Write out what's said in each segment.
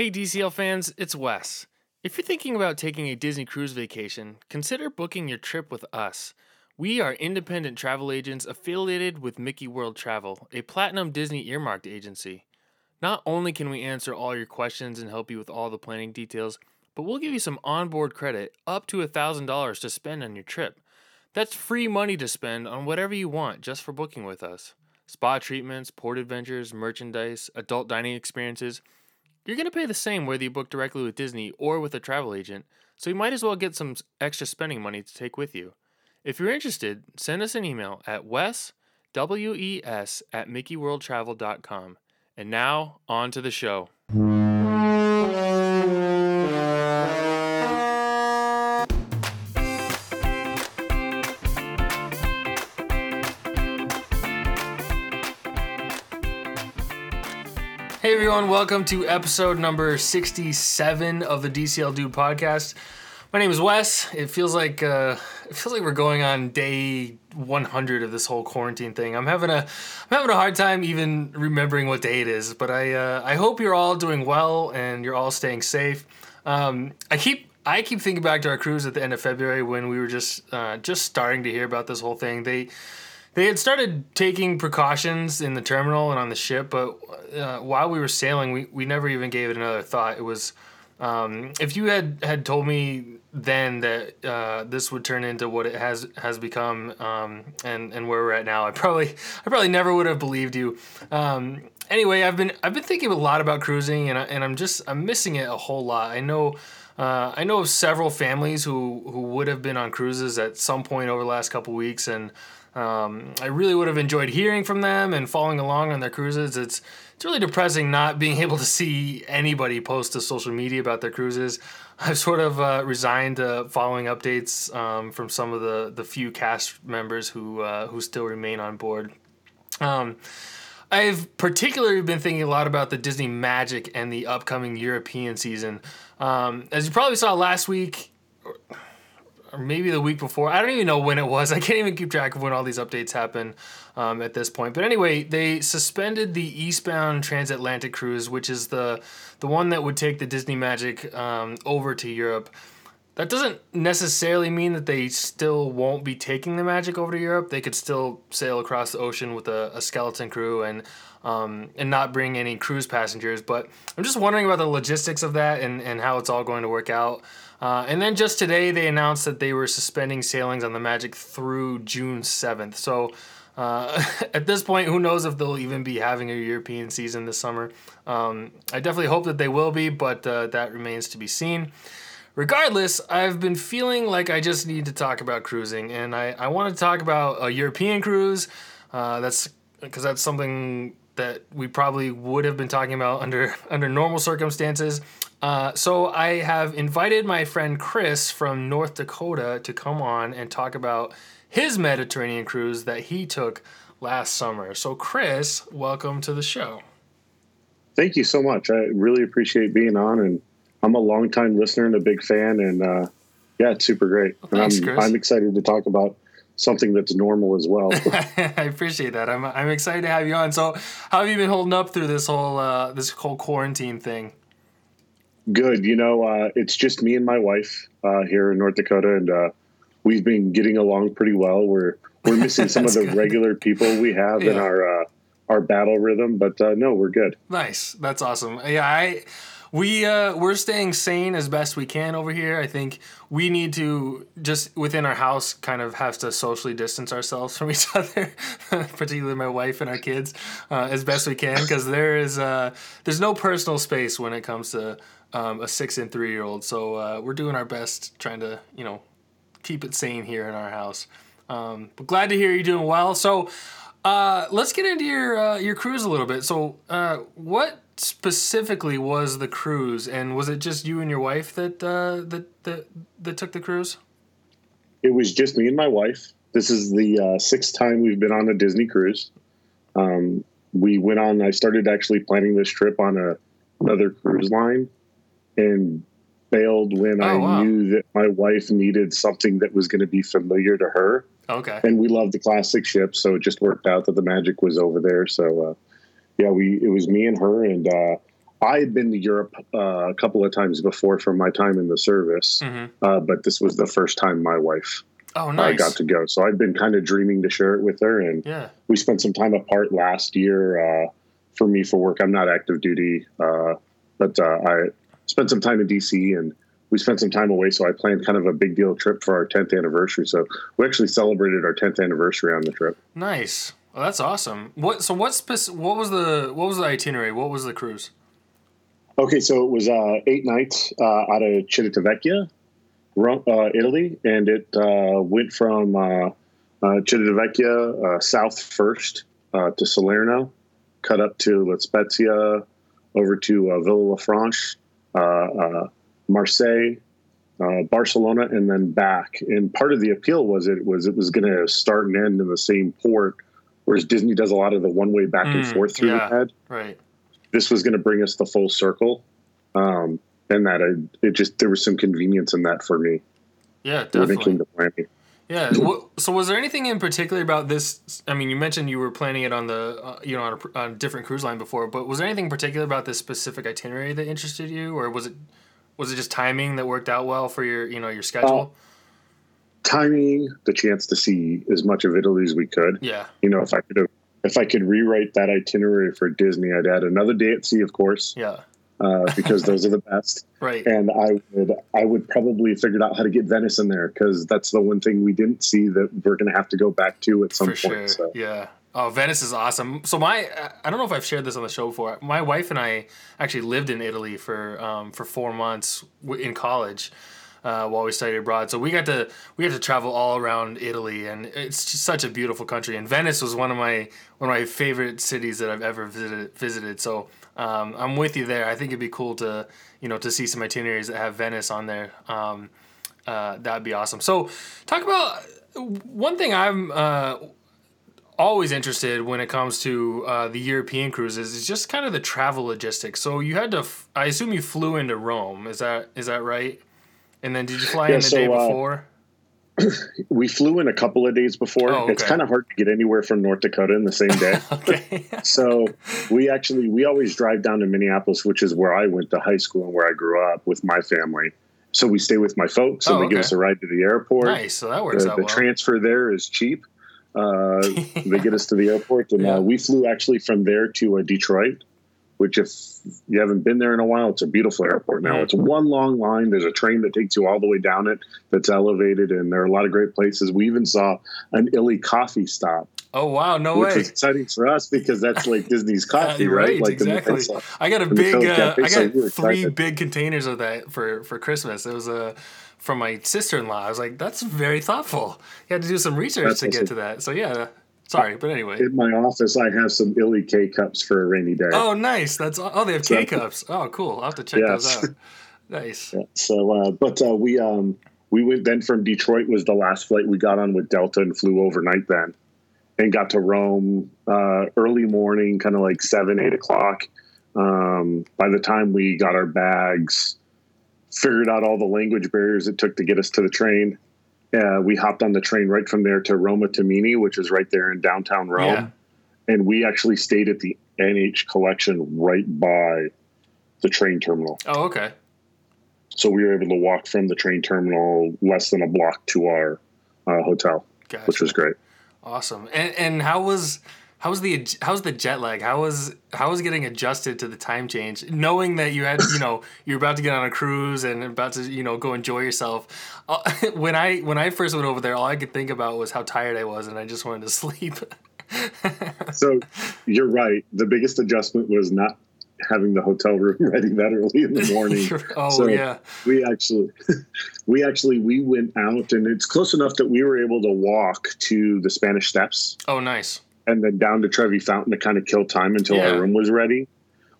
Hey, DCL fans, it's Wes. If you're thinking about taking a Disney cruise vacation, consider booking your trip with us. We are independent travel agents affiliated with Mickey World Travel, a platinum Disney earmarked agency. Not only can we answer all your questions and help you with all the planning details, but we'll give you some onboard credit up to $1,000 to spend on your trip. That's free money to spend on whatever you want just for booking with us. Spa treatments, port adventures, merchandise, adult dining experiences. You're going to pay the same whether you book directly with Disney or with a travel agent, so you might as well get some extra spending money to take with you. If you're interested, send us an email at wes, W-E-S, at mickeyworldtravel.com. And now, on to the show. Everyone, welcome to episode number 67 of the DCL Dude podcast. My name is Wes. It feels like uh, it feels like we're going on day 100 of this whole quarantine thing. I'm having a I'm having a hard time even remembering what day it is, but I uh, I hope you're all doing well and you're all staying safe. Um, I keep I keep thinking back to our cruise at the end of February when we were just uh, just starting to hear about this whole thing. They they had started taking precautions in the terminal and on the ship, but uh, while we were sailing, we, we never even gave it another thought. It was um, if you had had told me then that uh, this would turn into what it has has become um, and and where we're at now, I probably I probably never would have believed you. Um, anyway, I've been I've been thinking a lot about cruising, and I, and I'm just I'm missing it a whole lot. I know. Uh, I know of several families who, who would have been on cruises at some point over the last couple weeks, and um, I really would have enjoyed hearing from them and following along on their cruises. It's it's really depressing not being able to see anybody post to social media about their cruises. I've sort of uh, resigned to following updates um, from some of the, the few cast members who uh, who still remain on board. Um, I've particularly been thinking a lot about the Disney Magic and the upcoming European season. Um, as you probably saw last week, or maybe the week before. I don't even know when it was. I can't even keep track of when all these updates happen um, at this point. But anyway, they suspended the eastbound transatlantic cruise, which is the the one that would take the Disney Magic um, over to Europe. That doesn't necessarily mean that they still won't be taking the Magic over to Europe. They could still sail across the ocean with a, a skeleton crew and um, and not bring any cruise passengers. But I'm just wondering about the logistics of that and, and how it's all going to work out. Uh, and then just today, they announced that they were suspending sailings on the Magic through June 7th. So uh, at this point, who knows if they'll even be having a European season this summer? Um, I definitely hope that they will be, but uh, that remains to be seen. Regardless, I've been feeling like I just need to talk about cruising, and I, I want to talk about a European cruise. Uh, that's because that's something that we probably would have been talking about under under normal circumstances. Uh, so I have invited my friend Chris from North Dakota to come on and talk about his Mediterranean cruise that he took last summer. So Chris, welcome to the show. Thank you so much. I really appreciate being on, and I'm a longtime listener and a big fan. And uh, yeah, it's super great. Well, thanks, and I'm, I'm excited to talk about something that's normal as well. I appreciate that. I'm I'm excited to have you on. So, how have you been holding up through this whole uh, this whole quarantine thing? Good. You know, uh, it's just me and my wife uh, here in North Dakota, and uh, we've been getting along pretty well. We're we're missing some of the good. regular people we have in our uh, our battle rhythm, but uh, no, we're good. Nice. That's awesome. Yeah, I we uh we're staying sane as best we can over here. I think we need to just within our house kind of have to socially distance ourselves from each other, particularly my wife and our kids, uh, as best we can because there is uh there's no personal space when it comes to um, a six and three year old. So uh, we're doing our best trying to you know keep it sane here in our house. Um, but glad to hear you're doing well. So uh, let's get into your uh, your cruise a little bit. So, uh, what specifically was the cruise, and was it just you and your wife that uh, that that that took the cruise? It was just me and my wife. This is the uh, sixth time we've been on a Disney cruise. Um, we went on. I started actually planning this trip on a, another cruise line, and bailed when Oh, I wow. knew that my wife needed something that was going to be familiar to her. Okay, And we love the classic ship, so it just worked out that the magic was over there. So, uh, yeah, we it was me and her, and uh, I had been to Europe uh, a couple of times before from my time in the service, Mhm. uh, but this was the first time my wife Oh, uh, nice. got to go. So I'd been kind of dreaming to share it with her, and yeah. we spent some time apart last year uh, for me for work. I'm not active duty, uh, but uh, I spent some time in DC and we spent some time away. So I planned kind of a big deal trip for our 10th anniversary. So we actually celebrated our 10th anniversary on the trip. Nice. Well, that's awesome. What? So what? Spec- what was the? What was the itinerary? What was the cruise? Okay, so it was uh, eight nights uh, out of Civitavecchia, uh, Italy, and it uh, went from uh, uh, Civitavecchia uh, south first uh, to Salerno, cut up to La Spezia, over to uh, Villefranche, Marseille, uh, Barcelona, and then back. And part of the appeal was it was it was going to start and end in the same port, whereas Disney does a lot of the one way back and Mm, forth through yeah. the head Right. this was going to bring us the full circle. Um, and that I, it just, there was some convenience in that for me Yeah, when it definitely. came to planning. Yeah. So was there anything in particular about this? I mean, you mentioned you were planning it on the, uh, you know, on a, on a different cruise line before, but was there anything particular about this specific itinerary that interested you, or was it, was it just timing that worked out well for your, you know, your schedule? Timing, the chance to see as much of Italy as we could. yeah. You know, if I could have, if I could rewrite that itinerary for Disney, I'd add another day at sea, of course, Yeah. Uh, because those are the best. Right. And I would, I would probably have figured out how to get Venice in there because that's the one thing we didn't see that we're going to have to go back to at some for point. sure. So. Yeah. Oh, Venice is awesome. So my, I don't know if I've shared this on the show before. My wife and I actually lived in Italy for um, for four months in college uh, while we studied abroad. So we got to we got to travel all around Italy, and it's just such a beautiful country. And Venice was one of my one of my favorite cities that I've ever visited. Visited. So um, I'm with you there. I think it'd be cool to you know to see some itineraries that have Venice on there. Um, uh, that'd be awesome. So talk about one thing I'm. Uh, always interested when it comes to uh, the European cruises is just kind of the travel logistics. So you had to, f- I assume you flew into Rome. Is that is that right? And then did you fly Yeah, in the so, day uh, before? We flew in a couple of days before. Oh, It's kind of hard to get anywhere from North Dakota in the same day. okay. so we actually we always drive down to Minneapolis, which is where I went to high school and where I grew up with my family. So we stay with my folks, and Oh, they give us a ride to the airport. nice. So that works The, out the well. transfer there is cheap. Uh, they get us to the airport, and Yeah. uh, we flew actually from there to uh, Detroit. Which, if you haven't been there in a while, it's a beautiful airport now. It's one long line. There's a train that takes you all the way down it that's elevated, and there are a lot of great places. We even saw an Illy coffee stop oh wow, no which way. was exciting for us because that's like Disney's coffee, you're right? right, Like the exactly. I got a big, uh, I so got we three big containers of that for for Christmas. It was uh, from my sister in law. I was like, that's very thoughtful. You had to do some research That's to get awesome. to that. So yeah, sorry, but anyway. In my office, I have some Illy K cups for a rainy day. Oh, nice. That's oh, they have K cups. Oh, cool. I'll have to check Yes. those out. Nice. Yeah, So, uh, but uh, we um, we went then from Detroit was the last flight we got on with Delta and flew overnight then, and got to Rome uh, early morning, kind of like seven eight o'clock. Um, by the time we got our bags, figured out all the language barriers it took to get us to the train. Uh, we hopped on the train right from there to Roma Termini, which is right there in downtown Rome. Yeah. And we actually stayed at the NH collection right by the train terminal. Oh, okay. So we were able to walk from the train terminal less than a block to our uh, hotel, Gotcha. which was great. awesome. And and how was how was the how's the jet lag? How was how was getting adjusted to the time change, knowing that you had you know you're about to get on a cruise and about to you know go enjoy yourself. Uh, when I when I first went over there, all I could think about was how tired I was, and I just wanted to sleep. So you're right. The biggest adjustment was not having the hotel room ready that early in the morning. oh So- yeah. we actually we actually we went out and it's close enough that we were able to walk to the Spanish Steps Oh nice. And then down to Trevi Fountain to kind of kill time until Yeah. our room was ready.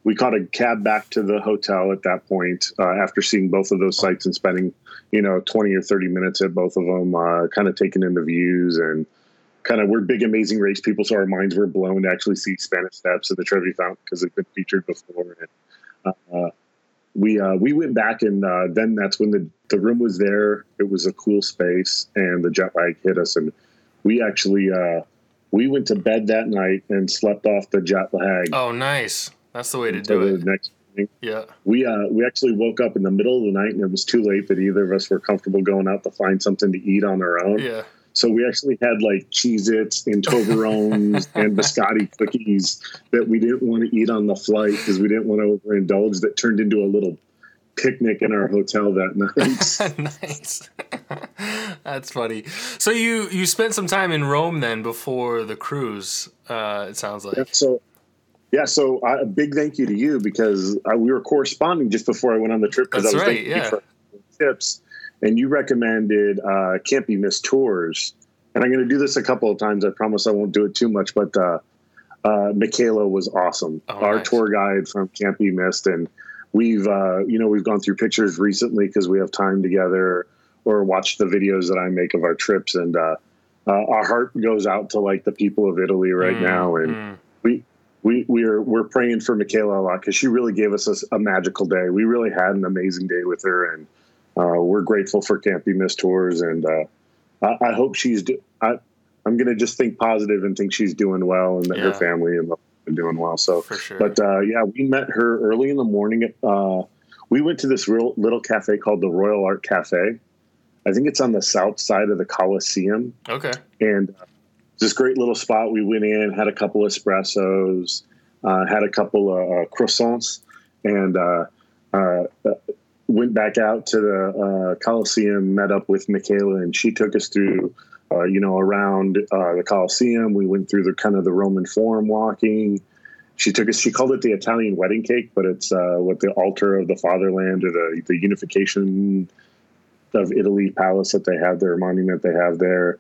We caught a cab back to the hotel at that point uh, after seeing both of those sites and spending, you know, 20 or 30 minutes at both of them, uh, kind of taking in the views and kind of, we're big Amazing Race people, so our minds were blown to actually see Spanish Steps and the Trevi Fountain because they've been featured before. And, uh, we uh, we went back and uh, then that's when the, the room was there. It was a cool space and the jet lag hit us and we actually uh, we went to bed that night and slept off the jet lag Oh nice. That's the way to do the it. next morning. Yeah. We uh we actually woke up in the middle of the night and it was too late that either of us were comfortable going out to find something to eat on our own. Yeah. So we actually had like Cheez Its and Toblerones and biscotti cookies that we didn't want to eat on the flight because we didn't want to overindulge that turned into a little picnic in our hotel that night. nice. That's funny. So you you spent some time in Rome then before the cruise. Uh, it sounds like. Yeah, so, yeah, so uh, a big thank you to you because I, we were corresponding just before I went on the trip because I was right, thanking yeah. you for tips, and you recommended uh, Can't Be Missed tours, and I'm going to do this a couple of times. I promise I won't do it too much, but uh, uh, Michaela was awesome, Oh, our nice. tour guide from Can't Be Missed, and we've uh, you know we've gone through pictures recently because we have time together or watch the videos that I make of our trips and. Uh, uh, our heart goes out to like the people of Italy right Mm, now, and mm. we we we're we're praying for Michaela a lot because she really gave us a, a magical day. We really had an amazing day with her, and uh, we're grateful for Can't Be Missed tours. And uh, I, I hope she's. Do- I, I'm gonna just think positive and think she's doing well, and that her family and are doing well. So, sure. but uh, yeah, we met her early in the morning. Uh, we went to this real little cafe called the Royal Art Cafe. I think it's on the south side of the Coliseum okay. and uh, this great little spot. We went in, had a couple espressos, uh, had a couple of uh, croissants, and uh, uh, uh, went back out to the uh, Coliseum. Met up with Michaela, and she took us through, uh, you know, around uh, the Coliseum. We went through the kind of the Roman Forum walking. She took us. She called it the Italian wedding cake, but it's uh, what the altar of the fatherland or the the unification of Italy palace that they have their monument they have there.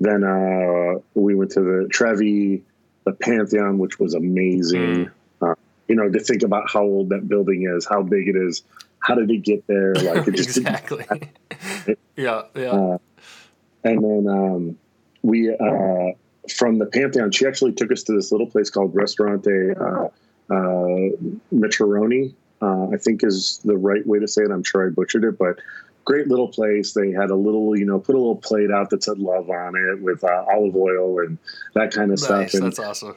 Then uh, we went to the Trevi, the Pantheon, which was amazing. Uh, you know, to think about how old that building is, how big it is, how did it get there? Like it just exactly. yeah. Yeah. uh, and then um, we uh, from the Pantheon, she actually took us to this little place called Restaurante uh, uh, Mitroni. Uh, I think is the right way to say it. I'm sure I butchered it, but great little place. They had a little, you know, put a little plate out that said love on it with uh, olive oil and that kind of nice. stuff. And That's awesome.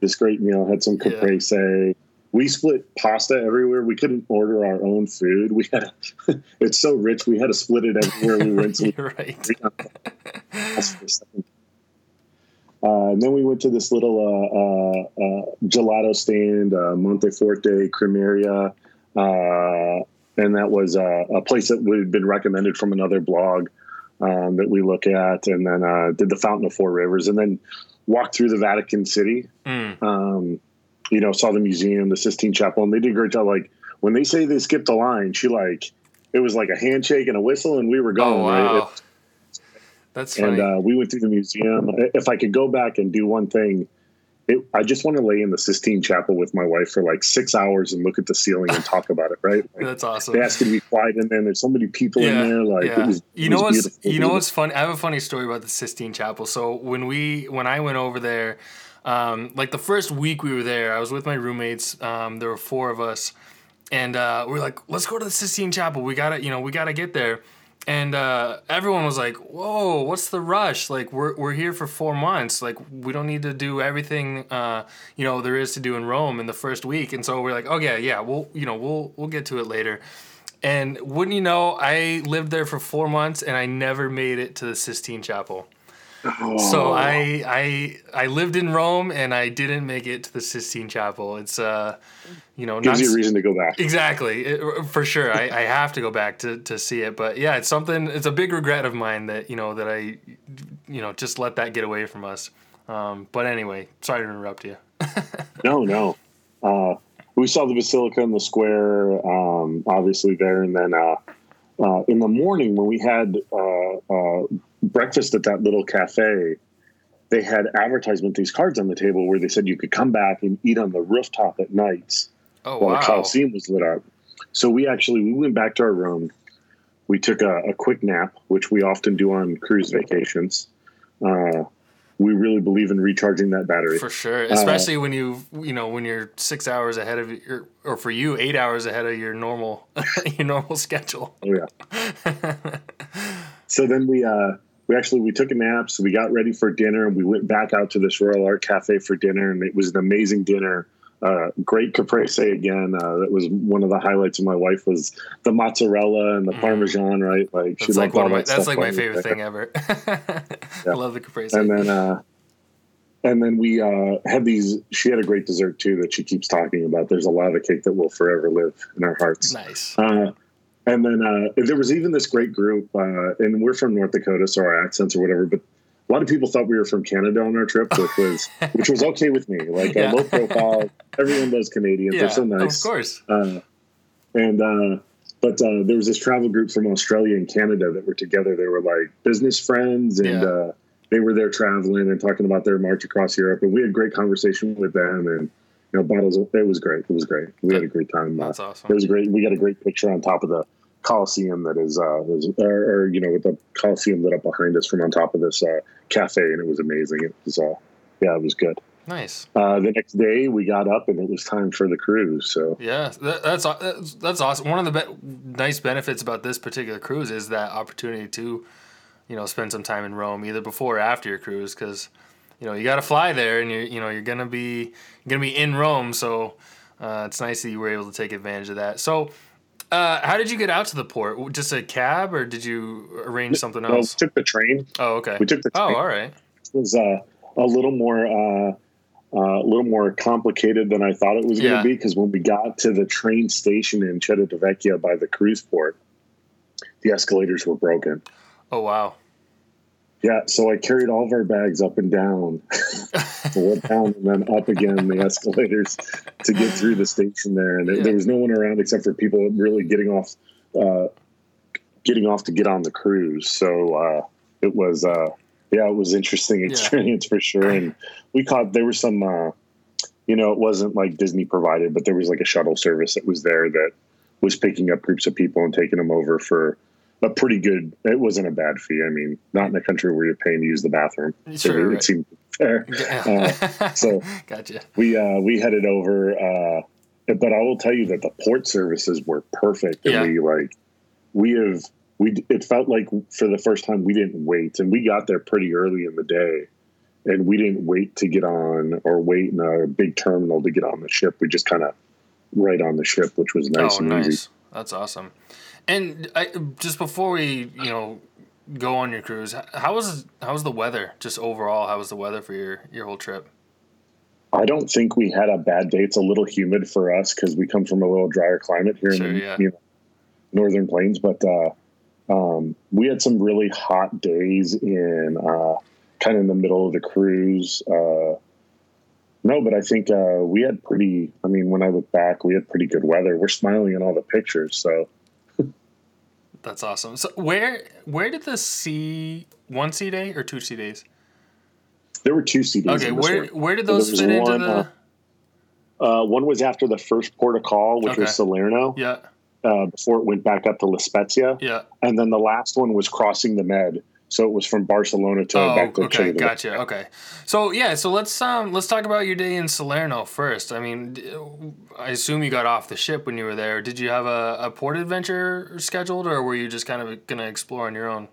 this great meal had some Yeah. caprese. We split pasta everywhere. We couldn't order our own food. We had a, it's so rich. We had to split it everywhere we went. So You're right. Uh, and then we went to this little uh, uh, uh, gelato stand, uh, Monteforte Cremeria, uh, and that was uh, a place that had been recommended from another blog um, that we look at. And then uh, did the Fountain of Four Rivers, and then walked through the Vatican City. Mm. Um, you know, saw the museum, the Sistine Chapel, and they did a great job. Like when they say they skipped a line, she like it was like a handshake and a whistle, and we were going. Oh right? wow. That's funny. and uh, we went through the museum. If I could go back and do one thing, it, I just want to lay in the Sistine Chapel with my wife for like six hours and look at the ceiling and talk about it. Right? Like, That's awesome. they me to be quiet, and then there's so many people in there. Like it was, you know what's beautiful. you know what's funny? I have a funny story about the Sistine Chapel. So when we when I went over there, um, like the first week we were there, I was with my roommates. Um, there were four of us, and uh, we are like, let's go to the Sistine Chapel. We gotta you know we gotta get there. And uh, everyone was like, "Whoa, what's the rush? Like, we're, we're here for four months. Like, we don't need to do everything, uh, you know, there is to do in Rome in the first week." And so we're like, "Okay, yeah, we'll, you know, we'll we'll get to it later." And wouldn't you know, I lived there for four months and I never made it to the Sistine Chapel. Oh, So I I I lived in Rome and I didn't make it to the Sistine Chapel. It's uh, you know, gives not you a reason to go back. exactly it, for sure. I, I have to go back to, to see it, but yeah, it's something. It's a big regret of mine that you know that I, you know, just let that get away from us. Um, but anyway, sorry to interrupt you. No, no. Uh, we saw the basilica in the square, um, obviously there, and then uh, uh, in the morning when we had uh, uh, breakfast at that little cafe, they had advertisement these cards on the table where they said you could come back and eat on the rooftop at nights Oh while wow! the Coliseum was lit up. So we actually we went back to our room. We took a, a quick nap, which we often do on cruise vacations. Uh, we really believe in recharging that battery. For sure, especially when you you know when you're six hours ahead of your or for you eight hours ahead of your normal your normal schedule. Oh yeah. so then we uh we actually we took a nap, so we got ready for dinner and we went back out to this Royal Art Cafe for dinner and it was an amazing dinner. uh, great caprese again. Uh, that was one of the highlights of my wife was the mozzarella and the parmesan. Right, like Mm. That's like one of my, that's like my favorite thing ever. I love the caprese. And then, uh, and then we uh, had these. She had a great dessert too that she keeps talking about. There's a lava cake that will forever live in our hearts. nice. And then uh, there was even this great group, uh, and we're from North Dakota, so our accents or whatever. But a lot of people thought we were from Canada on our trip, which was which was okay with me. Like Yeah. a low profile. Everyone loves Canadians. yeah, They're so nice. of course. Uh, and uh, but uh, there was this travel group from Australia and Canada that were together. They were like business friends, and Yeah. uh, they were there traveling and talking about their march across Europe. And we had great conversation with them, and you know, bottles. Of, it was great. It was great. We had a great time. Uh, awesome. it was great. We got a great picture on top of the Coliseum that is, uh, was, or, or you know, with the Coliseum lit up behind us from on top of this uh, cafe, and it was amazing. It was, uh, yeah, it was good. Nice. Uh, the next day, we got up and it was time for the cruise. So Yeah, that, that's that's that's awesome. One of the be- nice benefits about this particular cruise is that opportunity to, you know, spend some time in Rome either before or after your cruise because, you know, you got to fly there and you're you know you're gonna be you're gonna be in Rome, so uh, it's nice that you were able to take advantage of that. So. Uh, how did you get out to the port? Just a cab, or did you arrange something else? took the train. Oh, okay. We took the train. Oh, train. all right. It was uh, a little more uh, uh, a little more complicated than I thought it was going to be because when we got to the train station in Civitavecchia by the cruise port, the escalators were broken. Oh, wow. Yeah, so I carried all of our bags up and down, down and then up again the escalators to get through the station there, and Yeah. there was no one around except for people really getting off, uh, getting off to get on the cruise. So uh, it was, uh, yeah, it was interesting Yeah. experience for sure. And we caught there was some, uh, you know, it wasn't like Disney provided, but there was like a shuttle service that was there that was picking up groups of people and taking them over for a pretty good. It wasn't a bad fee. I mean, not in a country where you're paying to use the bathroom. So Sure, it right. seemed fair. so- gotcha. We uh, we headed over, uh, but I will tell you that the port services were perfect, and Yeah. we like we have we. It felt like for the first time we didn't wait, and we got there pretty early in the day, and we didn't wait to get on or wait in a big terminal to get on the ship. We just kind of right on the ship, which was nice oh, and nice. easy. That's awesome. And I, just before we, you know, go on your cruise, how was how was the weather? Just overall, how was the weather for your your whole trip? I don't think we had a bad day. It's a little humid for us because we come from a little drier climate here Sure, in the yeah. you know, northern plains. But uh, um, we had some really hot days in uh, kind of in the middle of the cruise. Uh, no, but I think uh, we had pretty. I mean, when I look back, we had pretty good weather. We're smiling in all the pictures. So That's awesome. So where where did the C one sea day or two sea days? there were two CDs. Okay, in this where one. where did those was fit into one, the? Uh, one was after the first port of call, which was Salerno, yeah, uh, before it went back up to La Spezia. yeah. and then the last one was crossing the Med. So it was from Barcelona to Oh, back to okay, Chile. gotcha. Okay, so yeah, so let's um let's talk about your day in Salerno first. I mean, I assume you got off the ship when you were there. Did you have a, a port adventure scheduled, or were you just kind of gonna explore on your own?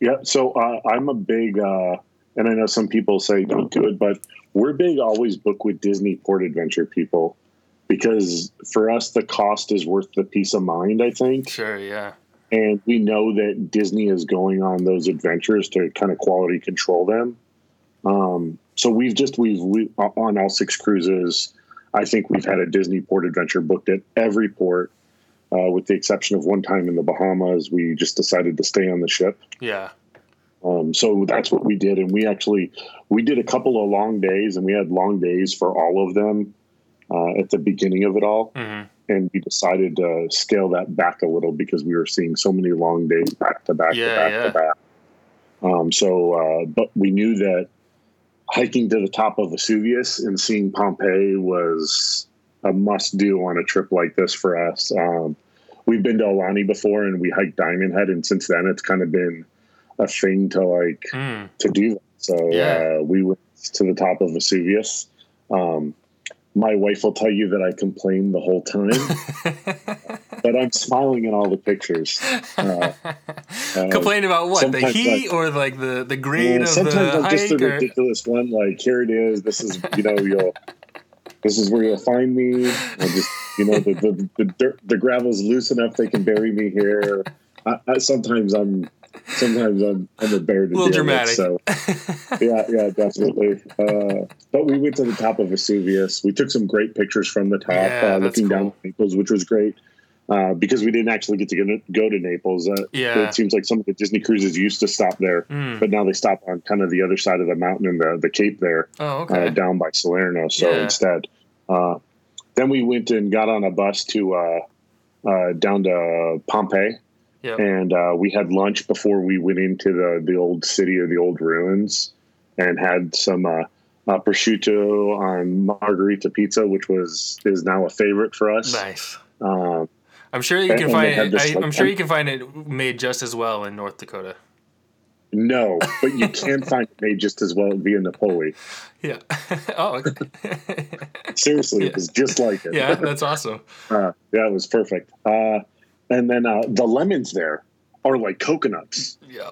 Yeah. So uh, I'm a big, uh, and I know some people say don't do it, but we're big always book with Disney Port Adventure people because for us the cost is worth the peace of mind. I think, Sure, yeah. And we know that Disney is going on those adventures to kind of quality control them. Um, so we've just we've we, on all six cruises. I think we've had a Disney port adventure booked at every port, uh, with the exception of one time in the Bahamas. We just decided to stay on the ship. Yeah. Um, so that's what we did, and we actually we did a couple of long days, and we had long days for all of them uh, at the beginning of it all hmm and we decided to scale that back a little because we were seeing so many long days back to back Yeah, to back yeah. to back. Um, so, uh, but we knew that hiking to the top of Vesuvius and seeing Pompeii was a must do on a trip like this for us. Um, we've been to Aulani before and we hiked Diamond Head, and since then it's kind of been a thing to like Mm. to do that. So Yeah. uh, we went to the top of Vesuvius. Um, my wife will tell you that I complain the whole time, but I'm smiling in all the pictures. Uh, uh, Complain about what? The heat or like the the grade and of sometimes the I'm just the Or... ridiculous one. Like here it is. This is you know you'll This is where you'll find me. I just, you know, the the the, dirt, the gravel's loose enough they can bury me here. I, I, sometimes I'm sometimes I'm I'm a bear to A little deal dramatic. With, so yeah, yeah, definitely. Uh, but we went to the top of Vesuvius. We took some great pictures from the top, Yeah, uh, looking cool. down Naples, which was great. Uh, because we didn't actually get to go- to Naples. Uh, Yeah. It seems like some of the Disney cruises used to stop there, Mm. but now they stop on kind of the other side of the mountain in the, the Cape there Oh, uh, down by Salerno. So Yeah. instead, uh, then we went and got on a bus to uh, uh, down to Pompeii, Yep. and uh, we had lunch before we went into the the old city or the old ruins, and had some uh, uh, prosciutto on margarita pizza, which was is now a favorite for us. Nice. Um, I'm sure you can find it. this, I, like, I'm sure you can find it made just as well in North Dakota. no, but you can find it made just as well via Napoli. Yeah. oh. Seriously, Yeah. it was just like it. yeah, that's awesome. Uh, yeah, it was perfect. Uh, and then uh, the lemons there are like coconuts. Yeah.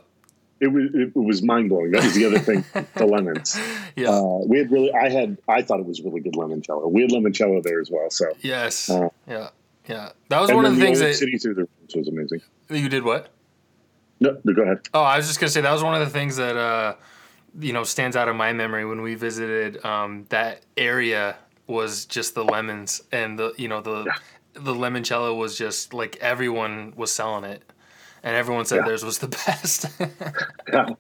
It was it was mind blowing. That was the other thing. the lemons. Yeah. Uh, we had really. I had. I thought it was really good limoncello. We had limoncello there as well. So yes. uh, yeah. Yeah. That was one of then the things that city through the rooms was amazing. you did. What? No, no, go ahead. Oh, I was just gonna say that was one of the things that uh, you know stands out in my memory when we visited um, that area was just the lemons and the you know the the limoncello was just like everyone was selling it and everyone said Yeah. theirs was the best. Yeah.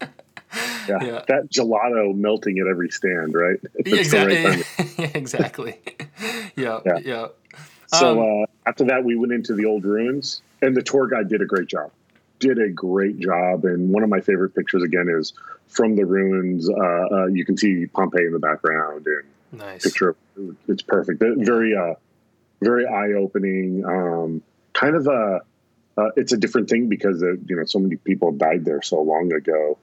Yeah. Yeah. that gelato melting at every stand, right? It's exactly. right yeah, exactly. yeah, Yeah. yeah. So Um, uh, after that, we went into the old ruins, and the tour guide did a great job. Did a great job, and one of my favorite pictures again is from the ruins. Uh, uh, you can see Pompeii in the background, and Nice. picture it's perfect. Very, uh, very eye opening. Um, kind of a, uh, it's a different thing because uh, you know so many people died there so long ago.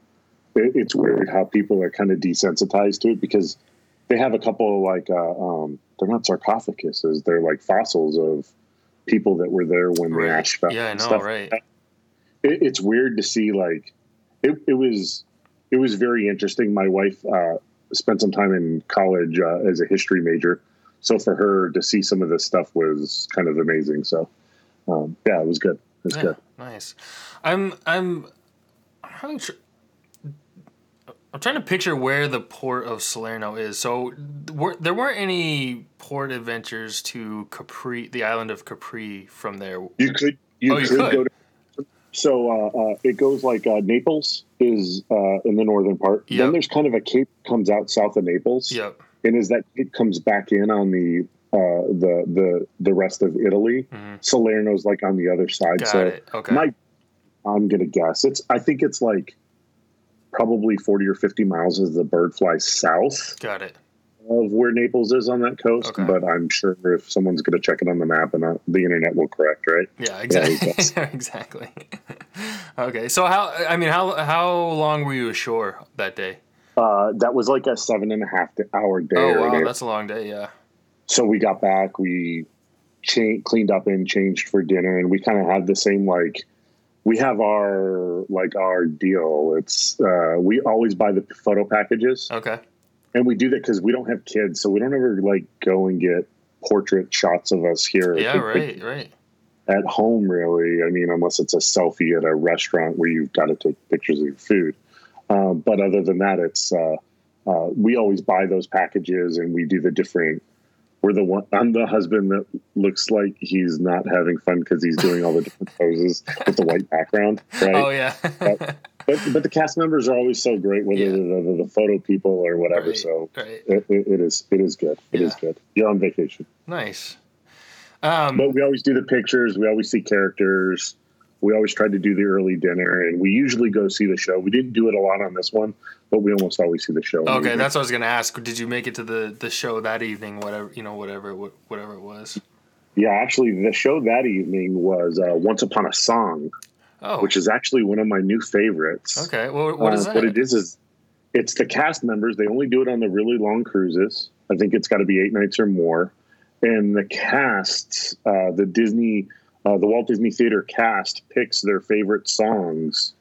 It, it's weird how people are kind of desensitized to it because they have a couple of like uh, um, they're not sarcophaguses; they're like fossils of people that were there when the Right. ash fell. Yeah, I know, stuff. right. It, it's weird to see like it, it was it was very interesting. My wife uh, spent some time in college uh, as a history major, so for her to see some of this stuff was kind of amazing. So um, yeah, it was good. It was Yeah, good. nice. I'm I'm I'm having tr- I'm trying to picture where the port of Salerno is. So were, there weren't any port adventures to Capri, the island of Capri, from there. You could you, Oh, you could, could? go to. So uh, uh, it goes like uh, Naples is uh, in the northern part. Yep. Then there's kind of a cape comes out south of Naples. Yep. And is that it comes back in on the uh, the the the rest of Italy, Mhm. Salerno's like on the other side. Got so it. Okay. my I'm gonna guess it's I think it's like probably 40 or 50 miles as the bird flies south Got it. of where Naples is on that coast. Okay. But I'm sure if someone's gonna check it on the map and uh, the internet will correct, right? Yeah. Yeah, Exactly. exactly. okay. So how? I mean, how how long were you ashore that day? Uh, that was like a seven and a half hour day. Oh wow, day. that's a long day. Yeah. so we got back, we cha- cleaned up and changed for dinner, and we kind of had the same like we have our like our deal. It's uh, we always buy the photo packages, Okay. and we do that because we don't have kids, so we don't ever like go and get portrait shots of us here Yeah. Right. Right. at home. Really, I mean, unless it's a selfie at a restaurant where you've got to take pictures of your food. Um, but other than that, it's uh, uh, we always buy those packages and we do the different. We're the one. I'm the husband that looks like he's not having fun because he's doing all the different poses with the white background, right? Oh yeah. But but the cast members are always so great, whether Yeah. they're the, the photo people or whatever. Right, So right. it, it, is it is good. It is Yeah. good. You're on vacation. Nice. Um, But we always do the pictures. We always see characters. We always try to do the early dinner, and we usually go see the show. We didn't do it a lot on this one, but we almost always see the show. okay, that's what I was gonna ask. Did you make it to the the show that evening? Whatever you know, whatever whatever it was. yeah. Actually, the show that evening was uh, "Once Upon a Song," Oh, which is actually one of my new favorites. okay. Well, what is Uh, that? What it is is it's the cast members. They only do it on the really long cruises. I think it's got to be eight nights or more. And the cast, uh, the Disney, uh, the Walt Disney Theater cast picks their favorite songs.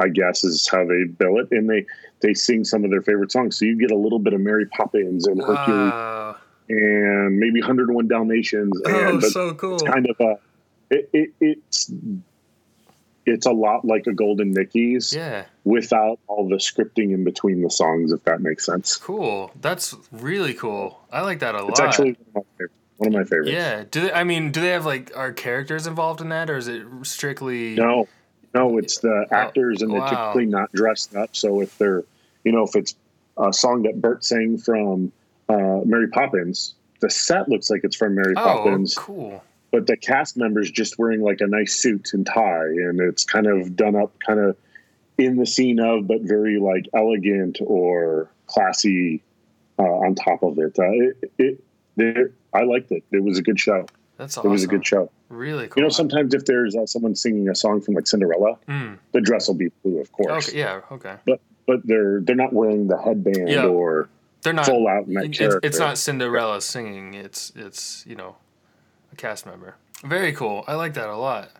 I guess is how they bill it, and they they sing some of their favorite songs. So you get a little bit of Mary Poppins and Hercules Wow. and maybe 101 Dalmatians. And, Oh, so cool. it's kind of a it, it, it's it's a lot like a Golden Mickey's Yeah, without all the scripting in between the songs, if that makes sense. cool. That's really cool. I like that a It's lot. actually one of my favorites. One of my favorites. yeah. Do they, I mean, do they have like are characters involved in that, or is it strictly? No, no, it's the actors, and they're Oh, wow. typically not dressed up. So if they're, you know, if it's a song that Bert sang from uh, Mary Poppins, the set looks like it's from Mary Oh, Poppins, cool. but the cast members just wearing like a nice suit and tie, and it's kind of done up, kind of in the scene of, but very like elegant or classy uh, on top of it. Uh, it, it, there- I liked it. It was a good show. That's awesome. It was a good show. Really cool. You know, sometimes if there's uh, someone singing a song from like Cinderella, Mm. the dress will be blue, of course. Okay. Yeah. Okay. But but they're they're not wearing the headband Yeah. or They're not full out in that it's, character. it's not Cinderella singing. It's it's you know a cast member. Very cool. I like that a lot.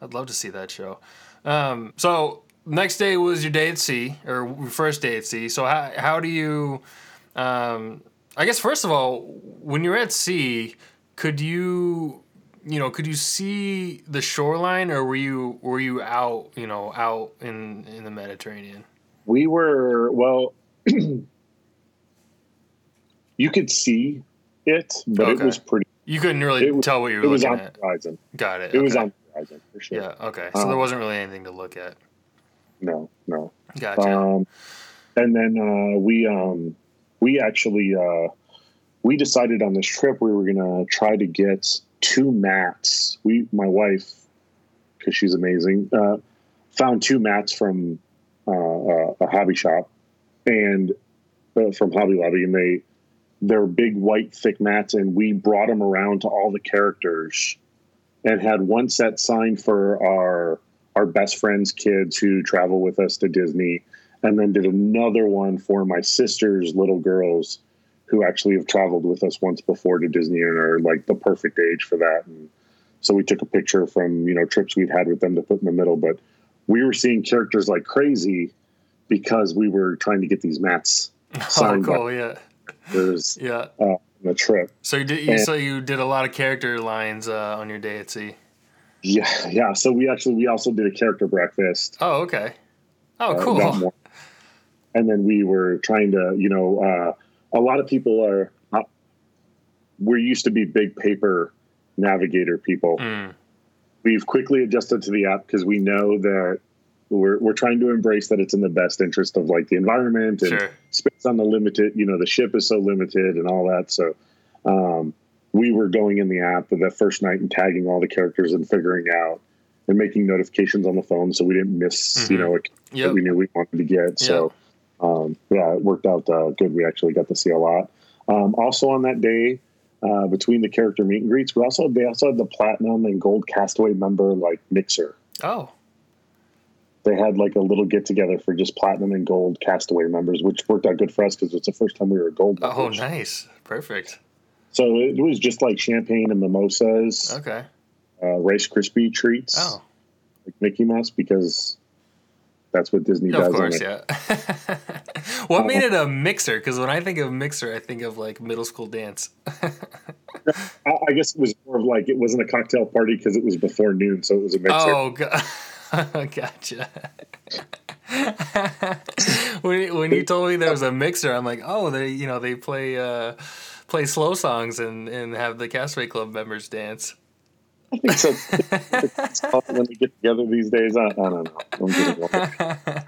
I'd love to see that show. Um, so next day was your day at sea or first day at sea. So how how do you? Um, I guess first of all, when you're at sea, could you? You know, could you see the shoreline, or were you were you out? You know, out in in the Mediterranean. We were well. you could see it, but Okay. it was pretty. You couldn't really was- tell what you were looking at. It was on at. the horizon. Got it. It was on the horizon for sure. Yeah. Okay. So Um, there wasn't really anything to look at. No, no. Gotcha. Um, and then uh, we um, we actually uh, we decided on this trip we were gonna try to get two mats. We, my wife, because she's amazing, uh, found two mats from uh, uh, a hobby shop and uh, from Hobby Lobby, and they they're big white thick mats, and we brought them around to all the characters and had one set signed for our our best friends' kids who travel with us to Disney, and then did another one for my sister's little girls who actually have traveled with us once before to Disney and are like the perfect age for that. And so we took a picture from you know trips we'd had with them to put in the middle, but we were seeing characters like crazy because we were trying to get these mats oh, signed by cool. Yeah. others Yeah. on the trip. So you did. And- so you did a lot of character lines uh, on your day at sea. Yeah, yeah. So we actually we also did a character breakfast. Oh, okay. Oh, uh, cool. And then we were trying to, you know, uh, a lot of people are, uh, we're used to be big paper navigator people. Mm, We've quickly adjusted to the app because we know that we're, we're trying to embrace that it's in the best interest of like the environment and sure. space on the limited, you know, the ship is so limited and all that. So, um, we were going in the app the first night and tagging all the characters and figuring out and making notifications on the phone so we didn't miss, you Mhm. know, a Yep. that we knew we wanted to get. So, um, yeah, it worked out uh, good. We actually got to see a lot. Um, also on that day, uh, between the character meet and greets, we also they also had the platinum and gold castaway member like mixer. Oh, They had like a little get together for just platinum and gold castaway members, which worked out good for us because it's the first time we were gold. oh, members. nice. Perfect. So it was just like champagne and mimosas, Okay. uh, Rice Krispie treats, Oh, like Mickey Mouse, because that's what Disney does. on course, yeah. what made it a mixer? Because when I think of mixer, I think of like middle school dance. I, I guess it was more of like it wasn't a cocktail party because it was before noon, so it was a mixer. Oh, go- gotcha. when when you told me there was a mixer, I'm like, oh, they you know they play uh, play slow songs and and have the Castaway Club members dance. I think so. When they get together these days, I, I don't know.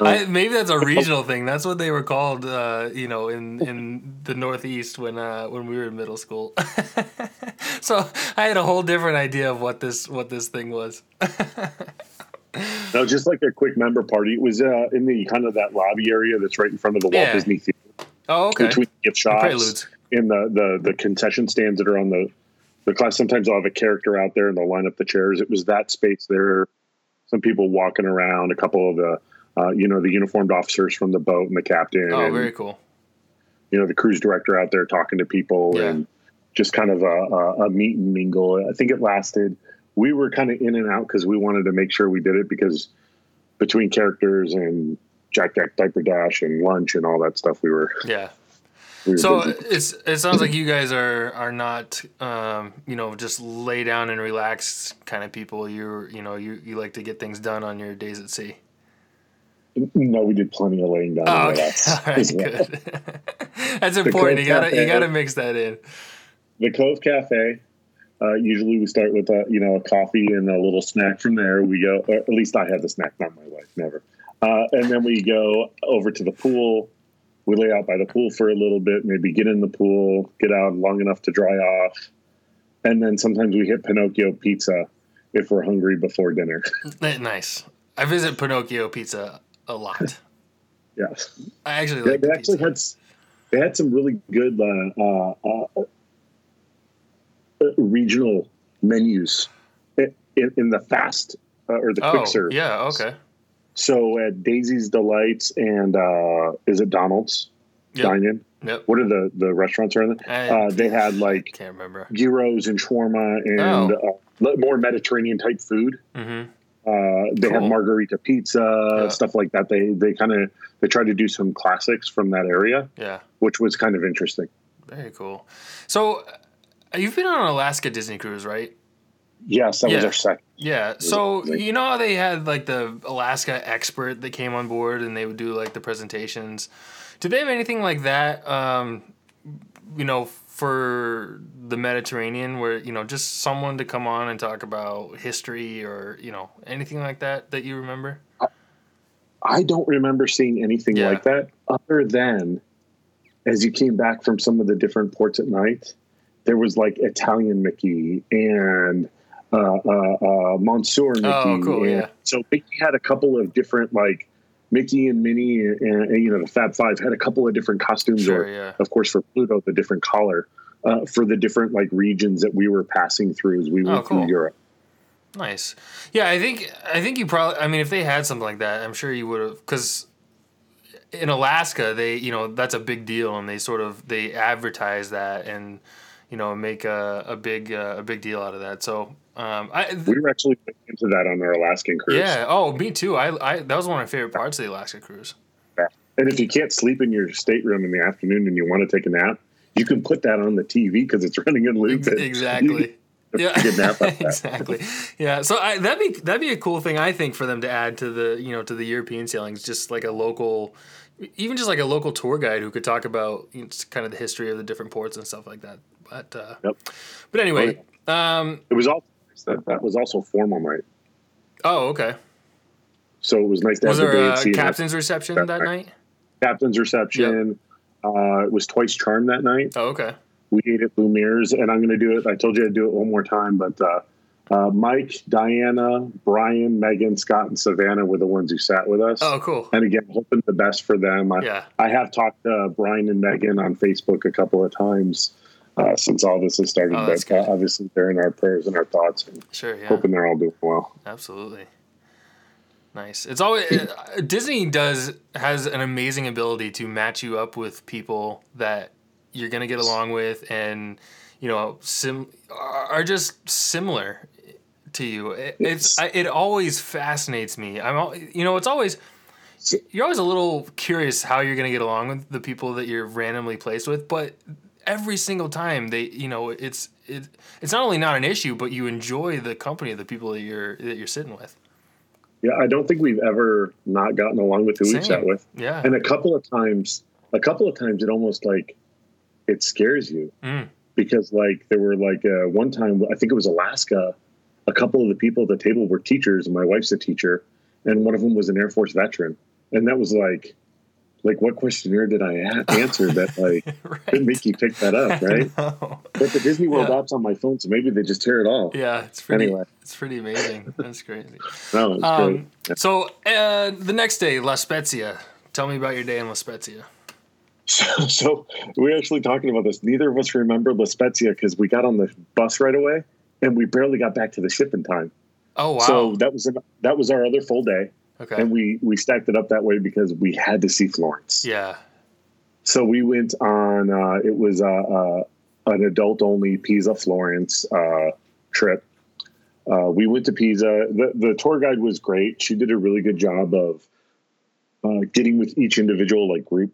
I, maybe that's a regional thing. That's what they were called, uh, you know, in, in the Northeast when uh, when we were in middle school. so I had a whole different idea of what this what this thing was. no, just like a quick member party. It was uh, in the kind of that lobby area that's right in front of the Walt Yeah. Disney Theater, Oh, okay. between gift shops and the, the the concession stands that are on the the class. Sometimes they'll have a character out there and they'll line up the chairs. It was that space there. Some people walking around. A couple of the uh, you know the uniformed officers from the boat and the captain. Oh, and, very cool. you know the cruise director out there talking to people Yeah. and just kind of a, a, a meet and mingle. I think it lasted. We were kind of in and out because we wanted to make sure we did it because between characters and Jack Jack Diaper Dash and lunch and all that stuff, we were Yeah. We So busy. it's it sounds like you guys are are not um, you know just lay down and relax kind of people. You're you know you you like to get things done on your days at sea. no, we did plenty of laying down. Oh, and okay. All right, well. good. That's important. You gotta you gotta mix that in. the Cove Cafe. Uh, usually we start with a you know a coffee and a little snack from there. We go, or at least I have the snack, not my wife, never. Uh, and then we go over to the pool. We lay out by the pool for a little bit, maybe get in the pool, get out long enough to dry off, and then sometimes we hit Pinocchio Pizza if we're hungry before dinner. Nice. I visit Pinocchio Pizza a lot. yeah, I actually like they the actually had they had some really good uh, uh, uh, uh, regional menus in, in, in the fast uh, or the quick Oh serve. yeah. Okay. So at Daisy's Delights and uh, is it Donald's Yep. Dine In? Yep. What are the the restaurants around there? Uh, they had like can't remember. gyros and shawarma and Oh. uh, more Mediterranean type food. hmm Uh, they had Cool. margarita pizza Yeah. stuff like that. They they kind of they tried to do some classics from that area, Yeah. which was kind of interesting. Very cool. So uh, you've been on an Alaska Disney cruise, right? Yes, that was Yeah. our second. Yeah. So amazing. you know how they had like the Alaska expert that came on board and they would do like the presentations. Did they have anything like that? Um, you know, for the Mediterranean, where you know just someone to come on and talk about history or you know anything like that that you remember? I don't remember seeing anything Yeah. like that other than as you came back from some of the different ports at night, there was like Italian Mickey and Monsieur Mickey. Oh, cool, yeah. So Mickey had a couple of different like Mickey and Minnie and, and you know the Fab Five had a couple of different costumes. Sure. or Yeah. of course for Pluto the different collar uh, for the different like regions that we were passing through as we went Oh, cool. through Europe. Nice. Yeah, I think I think you probably. I mean, if they had something like that, I'm sure you would have. Because in Alaska, they you know that's a big deal, and they sort of they advertise that and you know make a, a big uh, a big deal out of that. So um, I th- We were actually into that on our Alaskan cruise. yeah. Oh, me too. I, I that was one of my favorite parts of the Alaska cruise. And if you can't sleep in your stateroom in the afternoon and you want to take a nap, you can put that on the TV because it's running in loop. Exactly. Yeah, exactly. Yeah, so I, that'd be that'd be a cool thing I think for them to add to the you know to the European sailings, just like a local, even just like a local tour guide who could talk about you know, kind of the history of the different ports and stuff like that. But uh, Yep. but anyway, um, It was also that, that was also formal night, oh okay. so it was nice to Was have the there day a captain's reception That's that right. night? captain's reception. Uh, it was twice charmed that night. Oh okay. We ate at Lumiere's, and I'm going to do it. I told you I'd do it one more time, but uh, uh, Mike, Diana, Brian, Megan, Scott, and Savannah were the ones who sat with us. Oh cool. And again, hoping the best for them. I, Yeah. I have talked to Brian and Megan on Facebook a couple of times uh, since all this has started, Oh, but uh, good. obviously they're in our prayers and our thoughts, and Sure. Yeah. hoping they're all doing well. Absolutely. Nice. It's always uh, Disney does has an amazing ability to match you up with people that you're gonna get along with, and you know, sim are just similar to you. It, it's I, it always fascinates me. I'm you know, it's always you're always a little curious how you're gonna get along with the people that you're randomly placed with, but every single time they you know it's it, it's not only not an issue but you enjoy the company of the people that you're that you're sitting with. Yeah, I don't think we've ever not gotten along with who we've sat with, yeah. And a couple of times, a couple of times, it almost like it scares you. Mm. because like there were like uh, one time I think it was Alaska, a couple of the people at the table were teachers, and my wife's a teacher, and one of them was an Air Force veteran, and that was like. Like what questionnaire did I a- answer that like right didn't make you pick that up, right? But the Disney World Yeah. app's on my phone, so maybe they just tear it off. yeah it's pretty Anyway. it's pretty amazing that's crazy No, it's um, great. so uh, the next day La Spezia tell me about your day in La Spezia So, so we're actually talking about this. Neither of us remember La Spezia because we got on the bus right away, and we barely got back to the ship in time. oh wow So that was that was our other full day, okay and we we stacked it up that way because we had to see Florence. yeah So we went on. Uh, it was uh, uh, an adult only Pisa Florence uh, trip. Uh, we went to Pisa. The, the tour guide was great. She did a really good job of uh, getting with each individual like group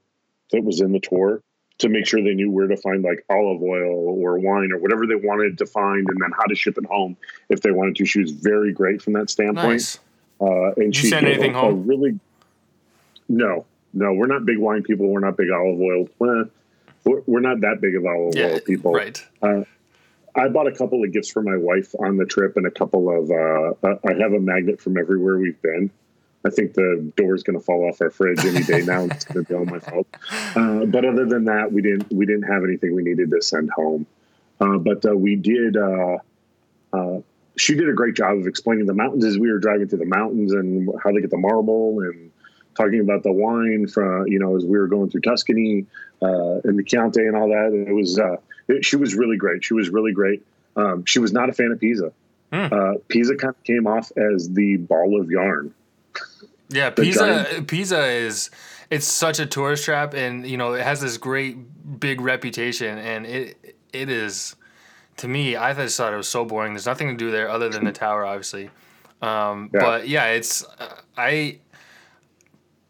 that was in the tour to make sure they knew where to find like olive oil or wine or whatever they wanted to find, and then how to ship it home if they wanted to. She was very great from that standpoint. Nice. Uh, and Did you she send anything a, a home? really no, no, we're not big wine people. We're not big olive oil. We're, we're not that big of olive Yeah. oil people. Right. Uh, I bought a couple of gifts for my wife on the trip, and a couple of. Uh, I have a magnet from everywhere we've been. I think the door's going to fall off our fridge any day now. It's going to be all my fault. Uh, but other than that, we didn't we didn't have anything we needed to send home. Uh, but uh, we did. She did a great job of explaining the mountains as we were driving through the mountains and how they get the marble and talking about the wine from you know as we were going through Tuscany uh, and the Chianti and all that. And It was uh, it, she was really great. She was really great. Um, she was not a fan of Pisa. Hmm. Uh, Pisa kind of came off as the ball of yarn. Yeah, Pisa. Pisa is it's such a tourist trap, and you know it has this great big reputation, and it it is to me. I just thought it was so boring. There's nothing to do there other than the tower, obviously. Um, Yeah. But yeah, it's uh, I.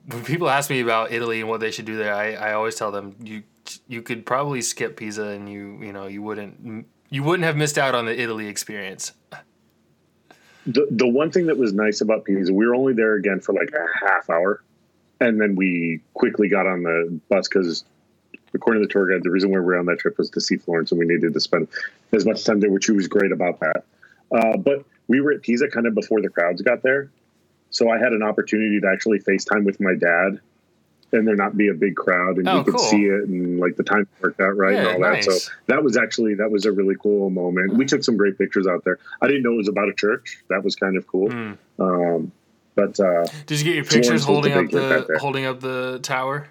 When people ask me about Italy and what they should do there, I, I always tell them you you could probably skip Pisa and you you know you wouldn't you wouldn't have missed out on the Italy experience. The the one thing that was nice about Pisa, we were only there again for like a half hour, and then we quickly got on the bus because, according to the tour guide, the reason why we were on that trip was to see Florence, and we needed to spend as much time there, which he was great about that. Uh, but we were at Pisa kind of before the crowds got there, so I had an opportunity to actually FaceTime with my dad, and there not be a big crowd, and Oh, he could cool. see it, and like the time worked out right Yeah, and all that. So that was actually that was a really cool moment. We took some great pictures out there. I didn't know it was about a church. That was kind of cool. Hmm. Um, but uh, Did you get your pictures Florence was the holding up the holding up the tower?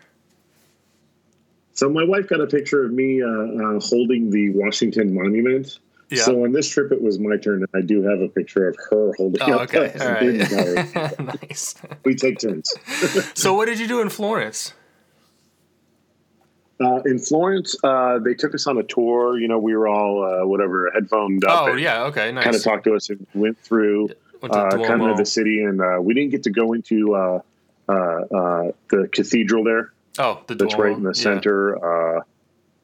So my wife got a picture of me uh, uh, holding the Washington Monument. Yeah. So on this trip, it was my turn, and I do have a picture of her holding Oh, up okay. All right. nice. We take turns. So, what did you do in Florence? Uh, in Florence, uh, they took us on a tour. You know, we were all uh, whatever headphoned up. Oh, yeah. Okay. Nice. Kind of talked to us and went through Went uh, kind of the city, and uh, we didn't get to go into uh, uh, uh, the cathedral there. Oh, the that's Duomo. right in the Yeah. center. Uh,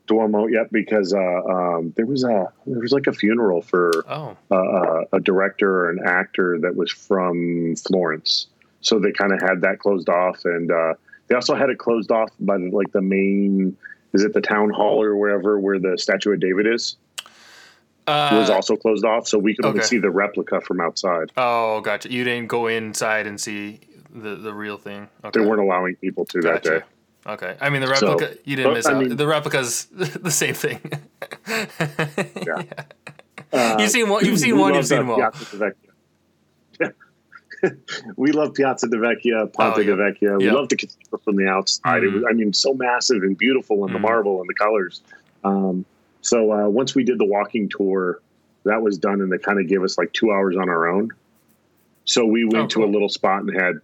Duomo, yep, because uh, um, there was a there was like a funeral for Oh, uh, uh, a director or an actor that was from Florence, so they kind of had that closed off, and uh, they also had it closed off by the, like the main. Is it the town hall or wherever where the statue of David is? uh, was also closed off, so we could only okay. see the replica from outside. oh, gotcha. You didn't go inside and see the the real thing. Okay. They weren't allowing people to that day. Okay. I mean, the So- replica. you didn't miss I out. mean- the replica's the same thing. Yeah. Uh, You've seen one. You've seen one. You've seen the them all. Piazza di Vecchia. we love Piazza di Vecchia, Ponte Oh, yeah. di Vecchia. We Yeah. love the cathedral from the outside. It Mhm. was, I mean, so massive and beautiful, and the Mhm. marble and the colors. Um, so uh, once we did the walking tour, that was done, and they kind of gave us like two hours on our own. So we went Oh, to a little spot and had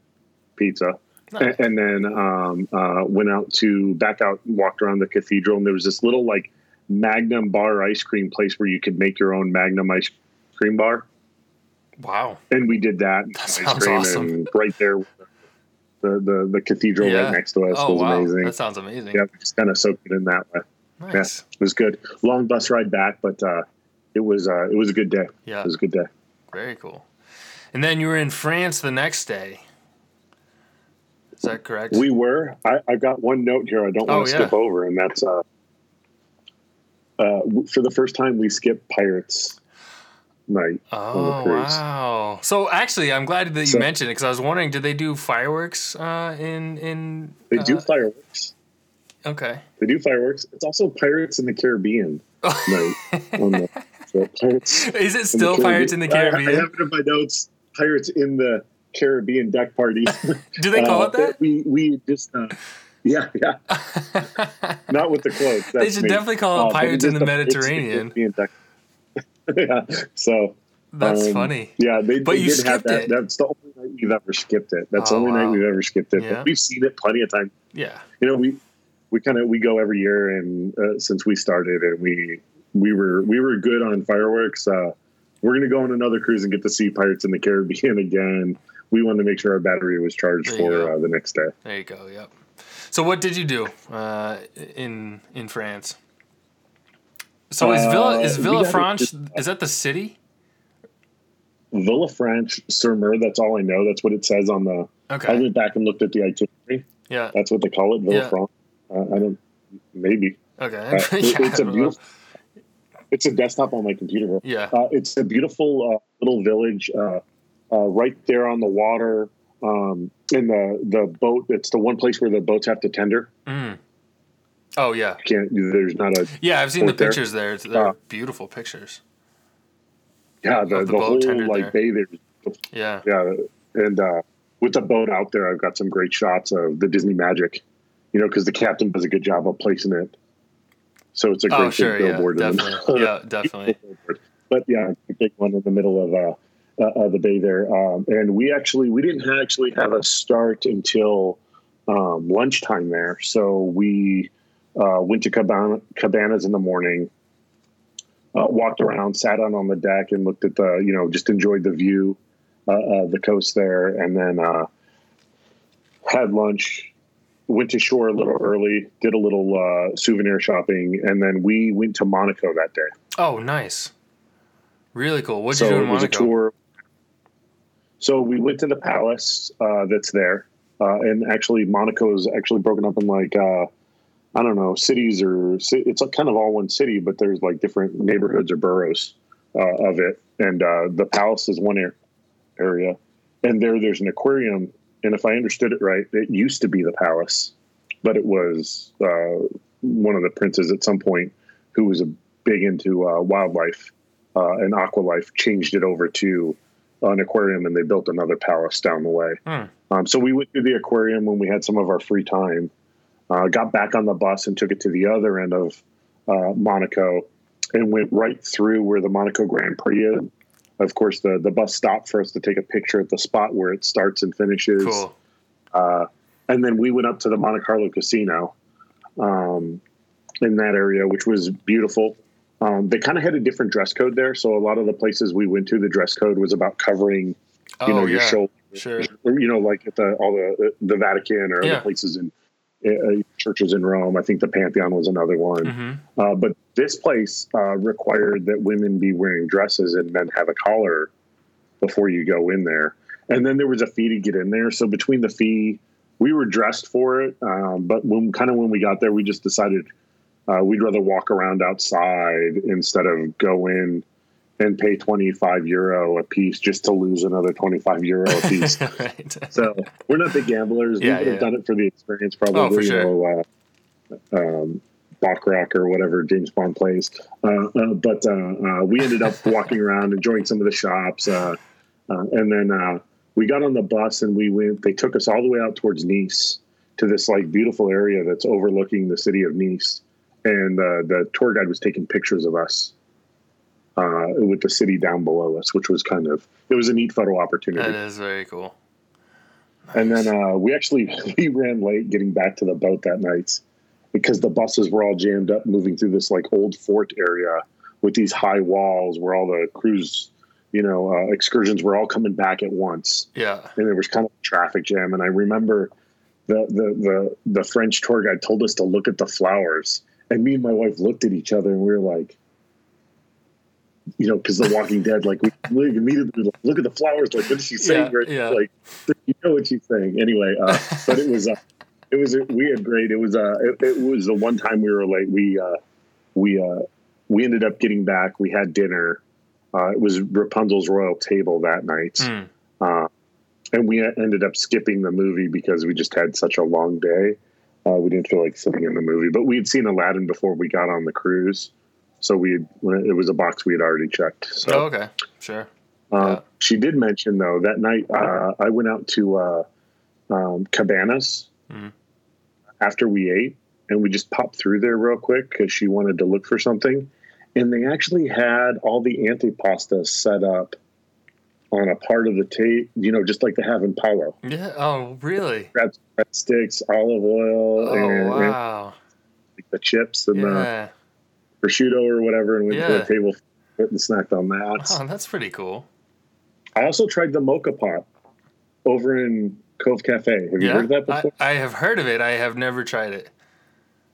pizza. Nice. A- and then um, uh, went out to back out walked around the cathedral and there was this little like magnum bar ice cream place where you could make your own magnum ice cream bar Wow. and we did that, That ice sounds cream awesome. and right there the, the the cathedral Yeah. right next to us Oh was wow. amazing That sounds amazing. yeah we just kind of soaked it in that way Nice. it was good long bus ride back but uh, it was uh, it was a good day Yeah. it was a good day Very cool. And then you were in France the next day. Is that correct? we were I, i've got one note here i don't want Oh, to yeah. skip over and that's uh, uh, for the first time we skipped pirates night on the Oh wow! So actually, I'm glad that you So- mentioned it because I was wondering, did they do fireworks uh, in in? They do uh, fireworks. Okay. They do fireworks. It's also Pirates in the Caribbean night. on the, so Pirates Is it still Pirates in the I- I, have it in my notes. Pirates in the Caribbean deck party. Do they call Uh, it that? We we just uh, yeah yeah. Not with the quote. they should me. definitely call Uh, it but Pirates in the Mediterranean. Yeah. So That's um, funny. Yeah, they, But they you did have skipped that. it. That's the only night we've ever skipped it. That's the Oh, only wow. night we've ever skipped it. Yeah. But we've seen it plenty of times. Yeah. you know we we kind of we go every year and uh, since we started and we we were we were good on fireworks uh we're gonna go on another cruise and get to see pirates in the caribbean again we wanted to make sure our battery was charged for uh, the next day There you go. Yep. So what did you do uh, in in France? So is Villa is Uh, we Villa got it- is that the city? Villefranche sur Mer. That's all I know. That's what it says on the. Okay. I went back and looked at the itinerary. Yeah. That's what they call it, Yeah. Villefranche. Uh, I don't. Maybe Okay. Uh, it- Yeah, it's a don't know. beautiful. It's a desktop on my computer. Yeah. Uh, it's a beautiful uh, little village uh, right there on the water. Um, in the the boat, it's the one place where the boats have to tender. Mm. Oh yeah. Can't there's not a Yeah, I've seen the there. pictures there. It's- They're Uh, beautiful pictures. yeah the, the, the boat whole like there. bay there. Yeah. Yeah, and uh, with the boat out there, I've got some great shots of the Disney Magic. You know, because the captain does a good job of placing it. So it's a great Oh sure. Yeah. billboard. the- Definitely. Yeah. Definitely. but yeah, a big one in the middle of uh, uh, uh, the bay there. Um, and we actually we didn't actually have a start until um, lunchtime there. So we uh, went to Cabana, Cabanas in the morning, uh, walked around, sat out on the deck, and looked at the you know just enjoyed the view uh, of the coast there, and then uh, had lunch. Went to shore a little early, did a little uh, souvenir shopping, and then we went to Monaco that day. Oh, nice. Really cool. What'd so you do in it was a tour. So we went to the palace uh, that's there, uh, and actually Monaco is actually broken up in like uh, I don't know cities or it's kind of all one city, but there's like different neighborhoods or boroughs uh, of it, and uh, the palace is one area, and there there's an aquarium, and if I understood it right, it used to be the palace, but it was uh, one of the princes at some point who was a big into wildlife and aqualife changed it over to an aquarium and they built another palace down the way. Hmm. Um, so we went to the aquarium when we had some of our free time, uh, got back on the bus and took it to the other end of uh, Monaco and went right through where the Monaco Grand Prix is. Of course, the, the bus stopped for us to take a picture at the spot where it starts and finishes. Cool. Uh, and then we went up to the Monte Carlo Casino um, in that area, which was beautiful. Um, they kind of had a different dress code there, so a lot of the places we went to, the dress code was about covering, you Oh know, your yeah. shoulder, Sure. you know, like at the all the the Vatican or Yeah. other places in uh, churches in Rome. I think the Pantheon was another one. hmm Uh, but this place uh, required that women be wearing dresses and men have a collar before you go in there. And then there was a fee to get in there. So between the fee, we were dressed for it. Um, but when kind of when we got there, we just decided uh, we'd rather walk around outside instead of go in and pay 25 euro a piece just to lose another 25 euro a piece. right. So we're not big gamblers. Yeah, we would have done it for the experience, probably. Oh, for sure. know, uh, um, Baccarat or whatever James Bond plays. Uh, uh, but uh, uh, we ended up walking around, enjoying some of the shops, uh, uh, and then uh, we got on the bus and we went. They took us all the way out towards Nice to this like beautiful area that's overlooking the city of Nice, and uh, the tour guide was taking pictures of us. Uh, with the city down below us, which was kind of it was a neat photo opportunity. That is very cool. And then uh, we actually we ran late getting back to the boat that night because the buses were all jammed up moving through this like old fort area with these high walls where all the cruise, you know, uh, excursions were all coming back at once, Yeah. and there was kind of a traffic jam. And I remember the the the the French tour guide told us to look at the flowers, and me and my wife looked at each other and we were like. You know, because The Walking Dead, like we, immediately like, look at the flowers. Like, what is she saying? Yeah, right? yeah. Like, you know what she's saying. Anyway, uh, but it was uh, it was we had great. It was uh, it, it was the one time we were late. We uh, we uh, we ended up getting back. We had dinner. Uh, it was Rapunzel's royal table that night, Mm. uh, and we ended up skipping the movie because we just had such a long day. Uh, we didn't feel like sitting in the movie, but we had seen Aladdin before we got on the cruise, so we had, it was a box we had already checked. So Oh, okay. Sure. uh, Yeah. She did mention though that night uh, I went out to uh, um, Cabanas Mhm. after we ate, and we just popped through there real quick because she wanted to look for something, and they actually had all the antipasta set up on a part of the tape, you know, just like they have in Palo. Yeah. Oh, really? Bread, sticks, olive oil, Oh, and, and wow. the chips and the Yeah. prosciutto or whatever, and went to Yeah. the table and snacked on that. Oh, that's pretty cool. I also tried the mocha pot over in Cove Cafe. Have you heard of that I, before? I have heard of it. I have never tried it.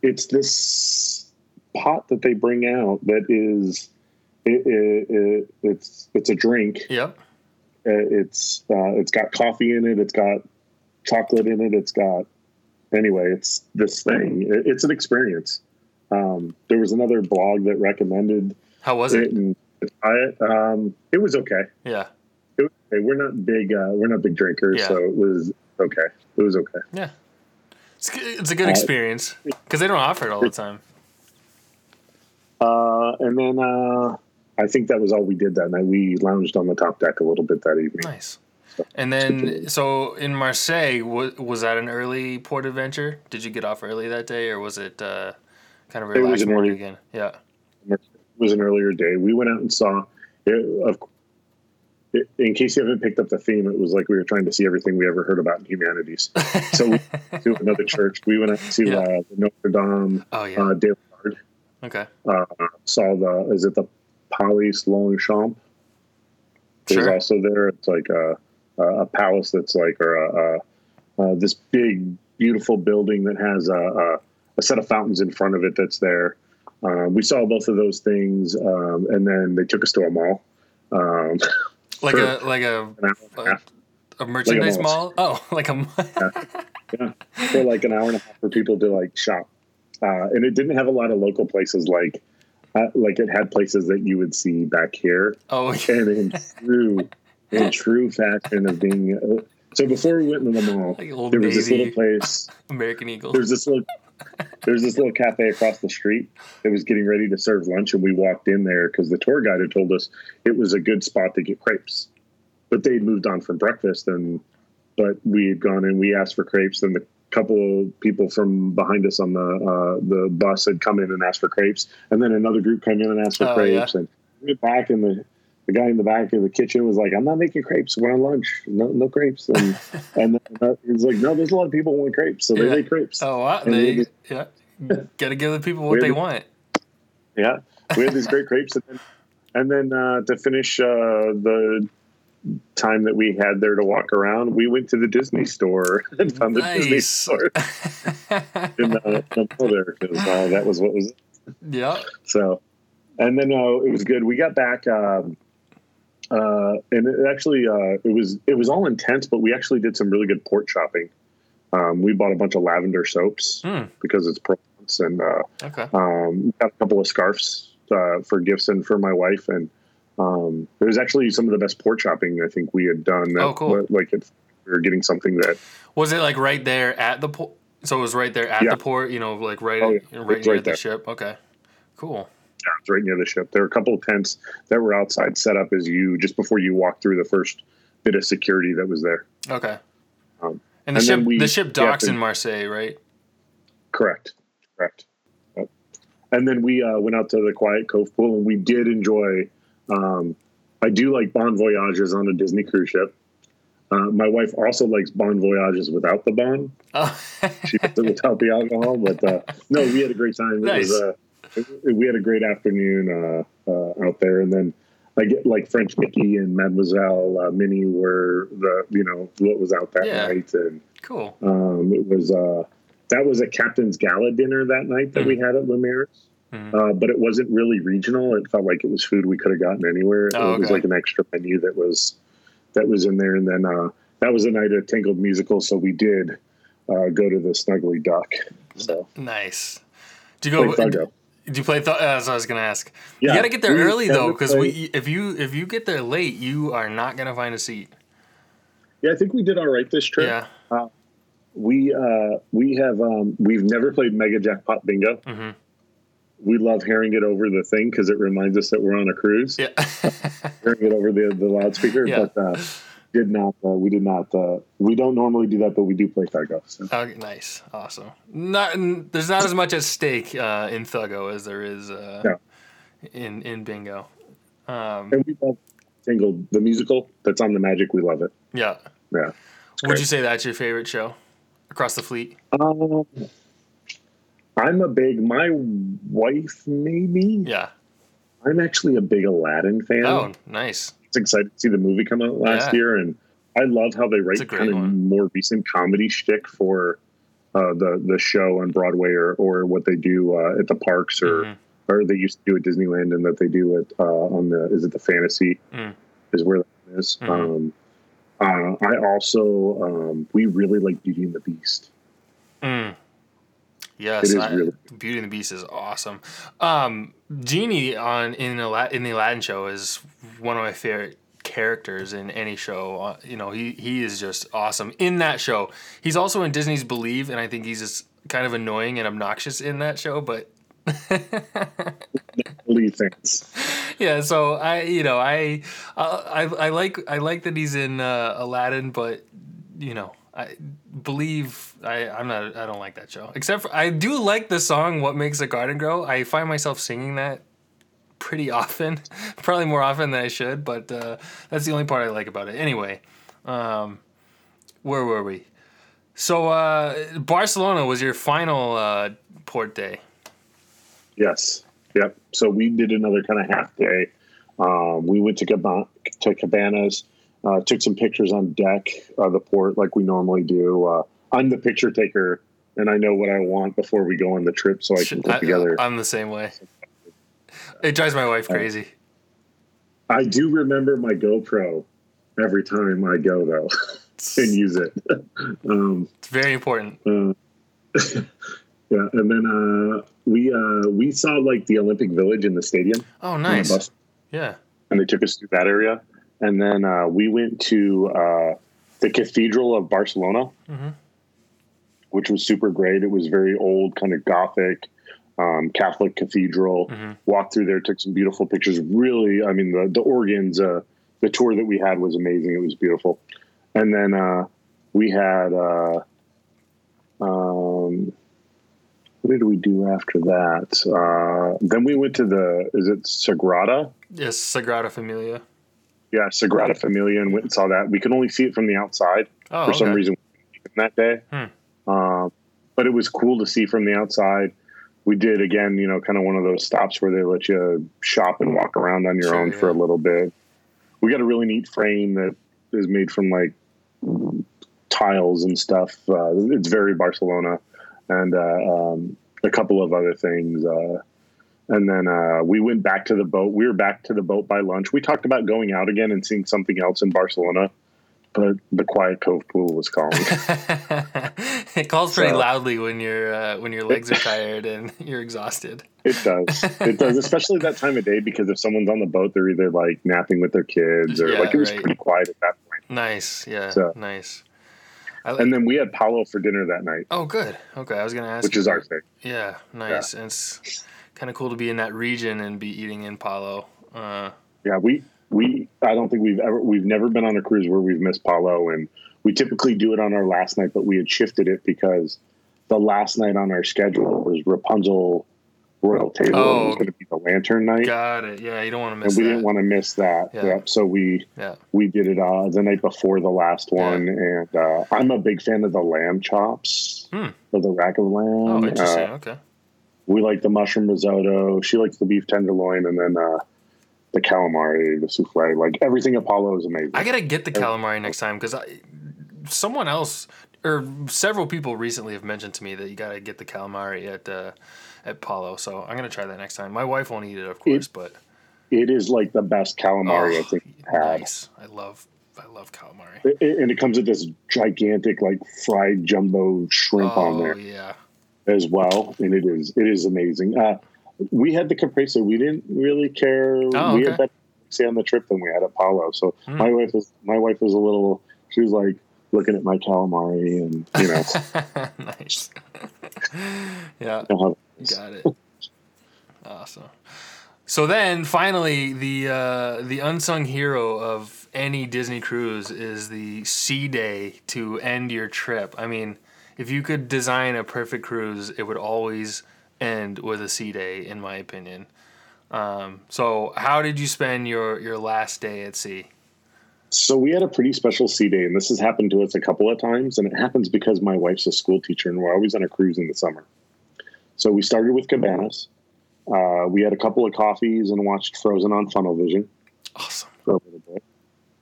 it's this pot that they bring out that is it, it, it, it's it's a drink. Yep. Uh, It's uh, it's got coffee in it. It's got chocolate in it. It's got anyway. It's this thing. It, it's an experience. Um, there was another blog that recommended How was it, it? it. Um, it was okay. Yeah. It was okay. We're not big. Uh, we're not big drinkers, Yeah. so it was okay. It was okay. Yeah. It's, it's a good Uh, experience because they don't offer it all the time. Uh, and then uh, I think that was all we did that night. We lounged on the top deck a little bit that evening. Nice. And then, so in Marseille, was, was that an early port adventure? Did you get off early that day, or was it uh, kind of a It was an morning early- again? Yeah. It was an earlier day. We went out and saw. It, of, it, in case you haven't picked up the theme, it was like we were trying to see everything we ever heard about in humanities. So we went to another church. We went out to Yeah. uh, Notre Dame Oh yeah. uh, okay. Uh, saw the is it the Palais Longchamp? Is Sure. also there. It's like a, a palace that's like or a, a, uh, this big beautiful building that has a, a, a set of fountains in front of it that's there. Um, we saw both of those things, um, and then they took us to a mall. Um, Like a like a an hour and a a merchandise mall. mall. Oh, like a mall. Yeah, for like an hour and a half for people to like shop, uh, and it didn't have a lot of local places like. Uh, like it had places that you would see back here, oh, and in true, in true fashion of being. Uh, so before we went into the mall, like there was this little place. American Eagle. There's this little. There's this little cafe across the street that was getting ready to serve lunch, and we walked in there because the tour guide had told us it was a good spot to get crepes. But they'd moved on from breakfast, and but we had gone in. We asked for crepes, and the couple of people from behind us on the uh, the bus had come in and asked for crepes, and then another group came in and asked for Oh, crepes, and we went back, and the the guy in the back of the kitchen was like, "I'm not making crepes. We're on lunch. No, no crepes." And and uh, he's like, "No, there's a lot of people who want crepes, so they Yeah. make crepes." Oh, wow. They, yeah. Got to give the people what they want. Yeah, we had these great crepes, and then, and then uh, to finish uh, the time that we had there to walk around, we went to the Disney store and found the Disney store in the, mall there because uh, that was what was yeah. so. And then uh, it was good. We got back, um, uh, and it actually uh, it was it was all intense, but we actually did some really good port shopping. Um, we bought a bunch of lavender soaps Hmm. because it's Provence, and uh, Okay. um, got a couple of scarves uh, for gifts and for my wife, and um, it was actually some of the best port shopping I think we had done. That, Oh, cool. Like if we were getting something that Was it like right there at the port? So it was right there at Yeah. the port, you know, like right, Oh, yeah. right near right the ship. Okay. Cool. yeah, it's right near the ship. There were a couple of tents that were outside set up as you just before you walk through the first bit of security that was there. Okay. Um, and the and ship, we- the ship docks then- in Marseille, right? Correct. Correct. Yep. And then we uh, went out to the Quiet Cove pool, and we did enjoy. Um, I do like bon voyages on a Disney cruise ship. Uh, my wife also likes bon voyages without the bon. Oh. She without the alcohol, but uh, no, we had a great time. It Nice. was uh, we had a great afternoon uh, uh, out there, and then I get like French Mickey and Mademoiselle uh, Minnie were the you know what was out that Yeah. night, and cool. um, it was uh, that was a captain's gala dinner that night that we had at Lumiere. Mhm. Uh, but it wasn't really regional. It felt like it was food we could have gotten anywhere. Oh, It was like an extra menu that was that was in there. And then uh, that was a night of Tangled musical, so we did uh, go to the Snuggly Duck. So Nice. Do you go? Play Do you play? Th- uh, that's what I was gonna ask. Yeah, you gotta get there early though, because we if you if you get there late, you are not gonna find a seat. yeah, I think we did all right this trip. Yeah. We uh, we have um, we've never played Mega Jackpot Bingo. hmm We love hearing it over the thing because it reminds us that we're on a cruise. Yeah. hearing it over the the loudspeaker, Yeah. but uh, did not. Uh, we did not. Uh, we don't normally do that, but we do play Thuggo. So. okay, nice. Awesome. Not n- there's not as much at stake uh, in Thuggo as there is uh, No. in in Bingo. Um, And we love Tangled, the musical that's on the Magic. We love it. yeah. Yeah. Would you say that's your favorite show across the fleet? Um, I'm a big. My wife, maybe. Yeah. I'm actually a big Aladdin fan. Oh, nice. It's excited to see the movie come out last Yeah. year, and I love how they write kind of more recent comedy shtick for uh, the the show on Broadway or or what they do uh, at the parks or Mhm. or they used to do at Disneyland and that they do it uh, on the is it the Fantasy Mm. is where that is. Mhm. Um, uh, I also um, we really like Beauty and the Beast. Mm. Yes, I- really- Beauty and the Beast is awesome. Um, Genie on in the in the Aladdin show is one of my favorite characters in any show. Uh, you know, he he is just awesome in that show. He's also in Disney's Believe, and I think he's just kind of annoying and obnoxious in that show. But fans. yeah, so I you know I I I like I like that he's in uh, Aladdin, but you know I believe I I'm not I don't like that show. Except for I do like the song "What Makes a Garden Grow." I find myself singing that pretty often, probably more often than I should. But uh, that's the only part I like about it. Anyway, um, where were we? So uh, Barcelona was your final uh, port day. Yes. Yep. So we did another kind of half day. Um, we went to, Cab- to Cabanas, uh, took some pictures on deck of the port like we normally do. Uh, I'm the picture taker, and I know what I want before we go on the trip, so I can put I, together. I'm the same way. It drives my wife crazy. I do remember my GoPro every time I go though and use it. um, It's very important. uh, yeah, and then uh, we uh, we saw like the Olympic Village in the stadium. Oh, nice. Yeah. and they took us through that area. And then uh, we went to uh, the Cathedral of Barcelona, Mhm. which was super great. It was very old, kind of Gothic, um, Catholic cathedral. Mhm. Walked through there, took some beautiful pictures. Really, I mean, the the organs, uh, the tour that we had was amazing. It was beautiful. And then uh, we had. Uh, um, what did we do after that? Uh, then we went to the. Is it Sagrada? Yes, Sagrada Familia. Yeah, Sagrada Familia, and went and saw that. We could only see it from the outside Oh, for some reason that day. Hmm. Um, but it was cool to see from the outside. We did again, you know, kind of one of those stops where they let you shop and walk around on your Sure, own for a little bit. We got a really neat frame that is made from like tiles and stuff. Uh, it's very Barcelona, and uh, um, a couple of other things. Uh, and then uh, we went back to the boat. We were back to the boat by lunch. We talked about going out again and seeing something else in Barcelona, but the Quiet Cove Pool was calling. it calls pretty So- loudly when your uh, when your legs are tired and you're exhausted. It does. It does, especially that time of day because if someone's on the boat, they're either like napping with their kids or Yeah, like it was right. pretty quiet at that point. Nice, yeah, So- nice. Like, And then we had Palo for dinner that night, oh, good. Okay, I was gonna ask. which is our thing. Yeah, nice. And it's kind of cool to be in that region and be eating in Palo. Uh, Yeah, we we I don't think we've ever we've never been on a cruise where we've missed Palo, and we typically do it on our last night, but we had shifted it because the last night on our schedule was Rapunzel Royal Table. Oh, it was going to be the Lantern Night, got it. Yeah, you don't want to and miss we that. didn't want to miss that. Yeah. Yep. So we yeah. we did it uh, the night before the last one, and uh, I'm a big fan of the lamb chops Hmm. or the rack of lamb. Oh, interesting. Uh, okay. We like the mushroom risotto. She likes the beef tenderloin, and then uh, the calamari, the souffle. Like everything Apollo is amazing. I gotta get the calamari next time because someone else or several people recently have mentioned to me that you gotta get the calamari at uh, at Palo. So I'm gonna try that next time. My wife won't eat it, of course, but it is like the best calamari I Oh, think I've had. nice. I love I love calamari. It- it- and it comes with this gigantic, like fried jumbo shrimp on Oh there yeah. As well, and it is it is amazing. Uh, we had the caprese. We didn't really care. Oh, We okay. had better caprese on the trip than we had at Palo. So Hmm. my wife was my wife was a little. She was like looking at my calamari, and you know, nice. yeah, you know how- got it. Awesome. So then, finally, the uh, the unsung hero of any Disney cruise is the sea day to end your trip. I mean, if you could design a perfect cruise, it would always end with a sea day, in my opinion. Um, so, how did you spend your your last day at sea? So we had a pretty special sea day, and this has happened to us a couple of times, and it happens because my wife's a school teacher, and we're always on a cruise in the summer. So we started with Cabanas. Uh, we had a couple of coffees and watched Frozen on Funnel Vision Awesome. for a little bit.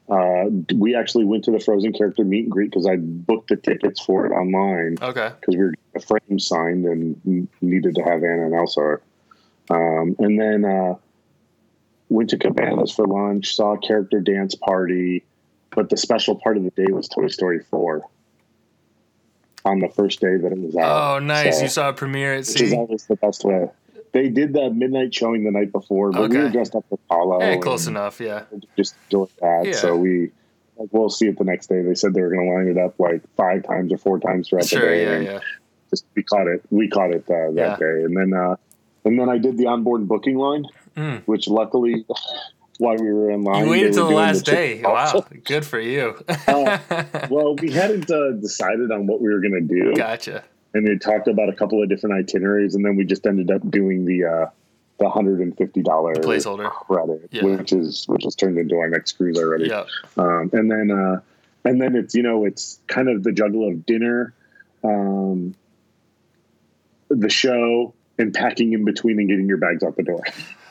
Uh, we actually went to the Frozen character meet and greet because I booked the tickets for it online Okay. because we were getting a frame signed and needed to have Anna and Elsa. Um, and then uh, went to Cabanas for lunch, saw a character dance party, but the special part of the day was Toy Story 4 on the first day that it was out. Oh, nice. So- you saw a premiere at which is sea. always the best way. They did the midnight showing the night before, but we were dressed up for Apollo. Hey, close enough. Yeah. Just enjoyed that. Yeah. So we, like, we'll see it the next day. They said they were going to line it up like five times or four times throughout the day. Yeah. and Yeah. Just we caught it. We caught it uh, that Yeah. day, and then uh, and then I did the onboard booking line, Mm. which luckily, while we were in line, You waited till the last chicken day. Wow. Good for you. Uh, well, we hadn't uh, decided on what we were going to do. gotcha. And they talked about a couple of different itineraries, and then we just ended up doing the uh, the hundred and fifty dollar Placeholder. credit, Yeah. which is which has turned into our next cruise already. Yeah. Um, and then uh, and then it's you know it's kind of the juggle of dinner, um, the show, and packing in between and getting your bags out the door.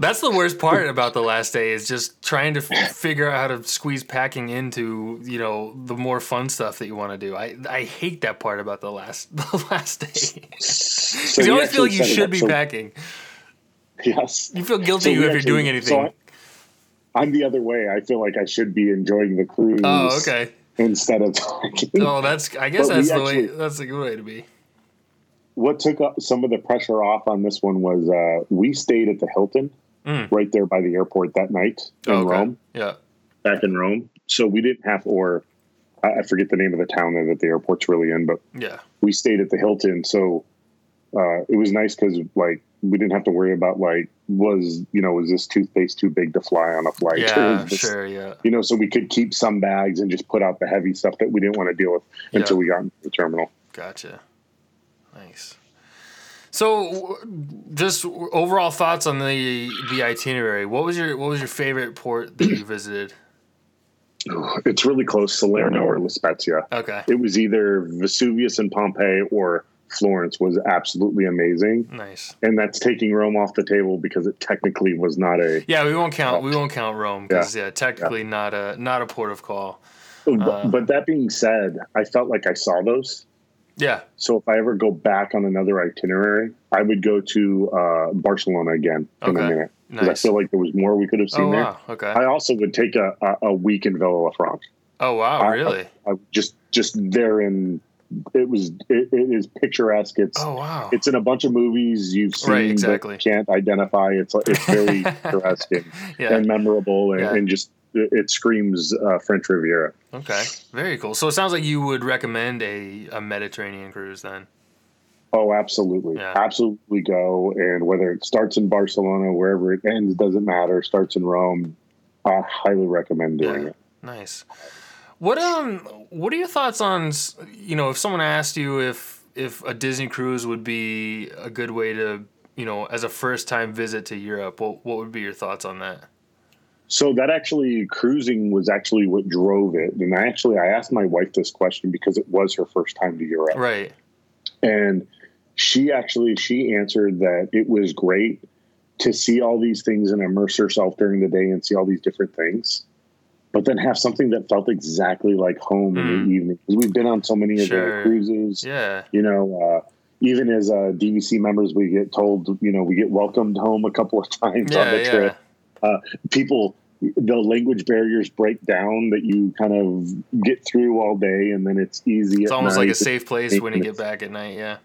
That's the worst part about the last day is just trying to f- figure out how to squeeze packing into you know the more fun stuff that you want to do. I I hate that part about the last the last day. So you always feel like you should be so- packing. Yes. You feel guilty So if we you're actually- doing so anything. I, I'm the other way. I feel like I should be enjoying the cruise. oh, okay. Instead of talking. Oh, that's I guess But that's the way. That's a good way to be. what took up some of the pressure off on this one was uh, we stayed at the Hilton Mm. right there by the airport that night in Oh, okay. Rome, Yeah. back in Rome. So we didn't have, or I forget the name of the town that the airport's really in, but Yeah. we stayed at the Hilton. So uh, it was nice because like we didn't have to worry about like was you know was this toothpaste too big to fly on a flight? Yeah. Sure. Yeah. You know, so we could keep some bags and just put out the heavy stuff that we didn't want to deal with until we got into the terminal. Gotcha. Nice. So, just overall thoughts on the the itinerary. What was your what was your favorite port that you visited? Oh, it's really close, Salerno or La Spezia. Okay. it was either Vesuvius and Pompeii or Florence was absolutely amazing. Nice. And that's taking Rome off the table because it technically was not a. Yeah, we won't count. We oh. won't count Rome because yeah. technically not a not a port of call. Oh, but, uh, but that being said, I felt like I saw those. Yeah. So if I ever go back on another itinerary, I would go to uh, Barcelona again in Okay. a minute because Nice. I feel like there was more we could have seen Oh there. wow. Okay. I also would take a, a, a week in Villa La Oh wow. I- Really? I, just just there in it was it, it is picturesque. It's Oh wow. it's in a bunch of movies you've seen Right, exactly. can't identify. It's it's very picturesque and, Yeah. and memorable, and, Yeah. and just it, screams uh, French Riviera. Okay. Very cool. So it sounds like you would recommend a, a Mediterranean cruise then. Oh, absolutely, Yeah. absolutely go. And whether it starts in Barcelona, wherever it ends, doesn't matter. Starts in Rome, I highly recommend doing Yeah. it. Nice. What um what are your thoughts on you know if someone asked you if if a Disney cruise would be a good way to you know as a first time visit to Europe what what would be your thoughts on that? So that actually cruising was actually what drove it. And I actually I asked my wife this question because it was her first time to Europe. Right. and she actually she answered that it was great to see all these things and immerse herself during the day and see all these different things but then have something that felt exactly like home in Mm. the evening because we've been on so many of Sure. their cruises Yeah. you know uh, even as uh, dvc members we get told you know we get welcomed home a couple of times on the yeah. trip people the language barriers break down that you kind of get through all day and then it's easy It's almost like a safe place when you get back at night, yeah.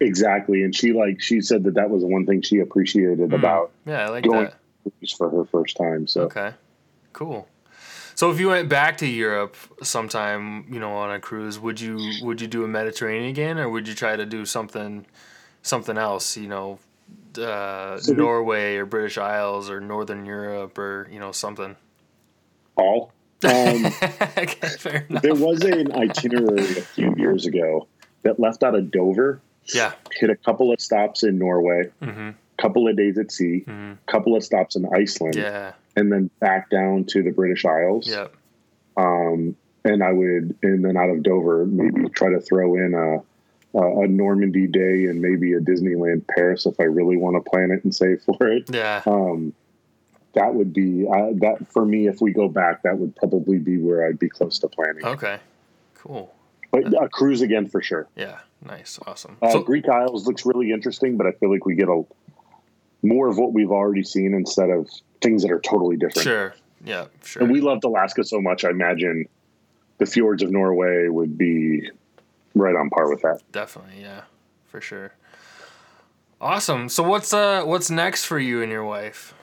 Exactly, and she like she said that that was the one thing she appreciated Mm. about Yeah, I like going that. for her first time. So Okay. Cool. So if you went back to Europe sometime, you know, on a cruise, would you would you do a Mediterranean again or would you try to do something something else, you know, uh, So we- Norway or British Isles or Northern Europe or, you know, something? all um, okay, fair enough. there was an itinerary a few years ago that left out of Dover, Yeah. hit a couple of stops in Norway, Mm-hmm. couple of days at sea, Mm-hmm. couple of stops in Iceland, Yeah. and then back down to the British Isles. Yeah. Um, and I would, and then out of Dover, maybe try to throw in a a a Normandy day and maybe a Disneyland Paris if I really want to plan it and save for it. Yeah. Um, that would be uh, that for me. If we go back, that would probably be where I'd be close to planning. Okay, cool. But a cruise again for sure. Yeah, nice, awesome. Uh, So- Greek Isles looks really interesting, but I feel like we get a more of what we've already seen instead of things that are totally different. sure, yeah, sure. And we loved Alaska so much. I imagine the fjords of Norway would be right on par with that. Definitely, yeah, for sure. Awesome. So what's uh what's next for you and your wife?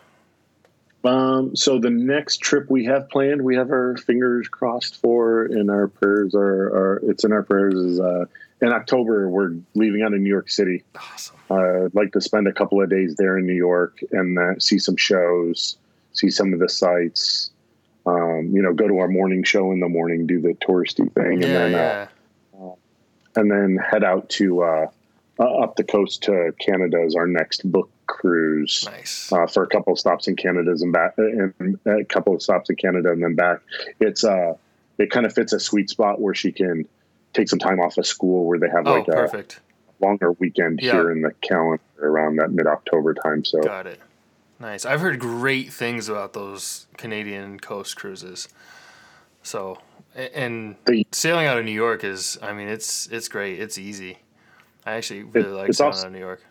Um, so the next trip we have planned, we have our fingers crossed for, and our prayers are, are it's in our prayers. Is uh, in October we're leaving out of New York City. Awesome. Uh, I'd like to spend a couple of days there in New York and uh, see some shows, see some of the sites. Um, you know, go to our morning show in the morning, do the touristy thing, and Yeah, then yeah. And then head out to uh, uh, up the coast to Canada as our next book cruise nice. uh, for a couple of stops in Canada and back, and a couple of stops in Canada and then back. It's uh, it kind of fits a sweet spot where she can take some time off of school, where they have oh, like a longer weekend Yeah. here in the calendar around that mid October time. So Got it. Nice. I've heard great things about those Canadian coast cruises. So, and The- sailing out of New York is, I mean, it's it's great. It's easy. I actually really like it's sailing also- out of New York.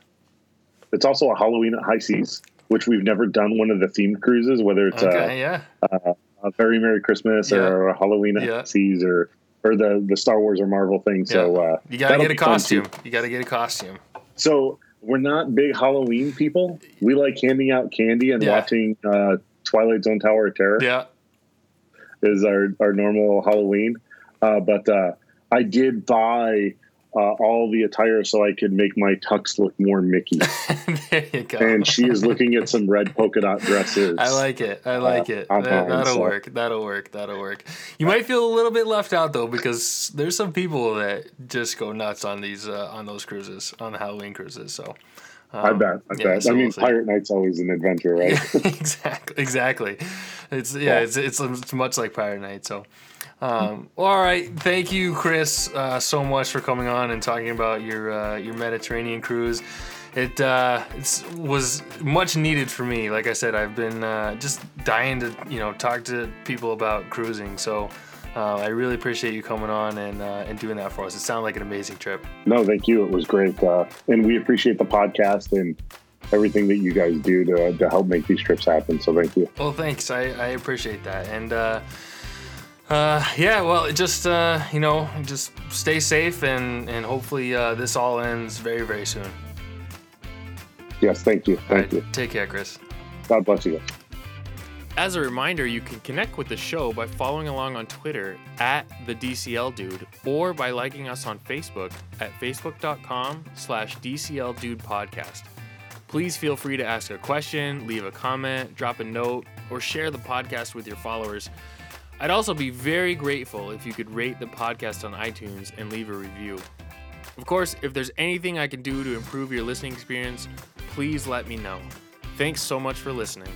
it's also a Halloween at high seas, which we've never done one of the themed cruises, whether it's Okay, yeah. a, a Very Merry Christmas Yeah. or a Halloween at Yeah. seas or or the the Star Wars or Marvel thing. So uh, you gotta get a be fun, too. costume. You gotta get a costume. So we're not big Halloween people. We like handing out candy and watching uh, Twilight Zone Tower of Terror Yeah. Is our, our normal Halloween. Uh, but uh, I did buy uh, all the attire so I could make my tux look more Mickey. there you go. and she is looking at some red polka dot dresses. I like it. I like it. That, that'll so- work. That'll work. That'll work. You might feel a little bit left out though because there's some people that just go nuts on these uh, on those cruises on the Halloween cruises. So um, I bet. I yeah, bet. so I mean, we'll. Pirate Night's always an adventure, right? exactly. Exactly. It's yeah. It's, it's it's much like Pirate Night. So. Um, well, all right. Thank you, Chris, uh, so much for coming on and talking about your uh, your Mediterranean cruise. It uh, it's, was much needed for me. Like I said, I've been uh, just dying to you know talk to people about cruising. So uh, I really appreciate you coming on and uh, and doing that for us. It sounded like an amazing trip. no, thank you. It was great. Uh, and we appreciate the podcast and everything that you guys do to, to help make these trips happen. So thank you. Well, thanks. I, I appreciate that. And uh, uh, yeah, well, just uh, you know, just stay safe and and hopefully uh, this all ends very very soon. Yes, thank you. Thank right, you. take care, Chris. God bless you. As a reminder, you can connect with the show by following along on Twitter at the DCL Dude or by liking us on Facebook at facebook.com slash DCL Dude Podcast. Please feel free to ask a question, leave a comment, drop a note, or share the podcast with your followers. I'd also be very grateful if you could rate the podcast on iTunes and leave a review. Of course, if there's anything I can do to improve your listening experience, please let me know. Thanks so much for listening.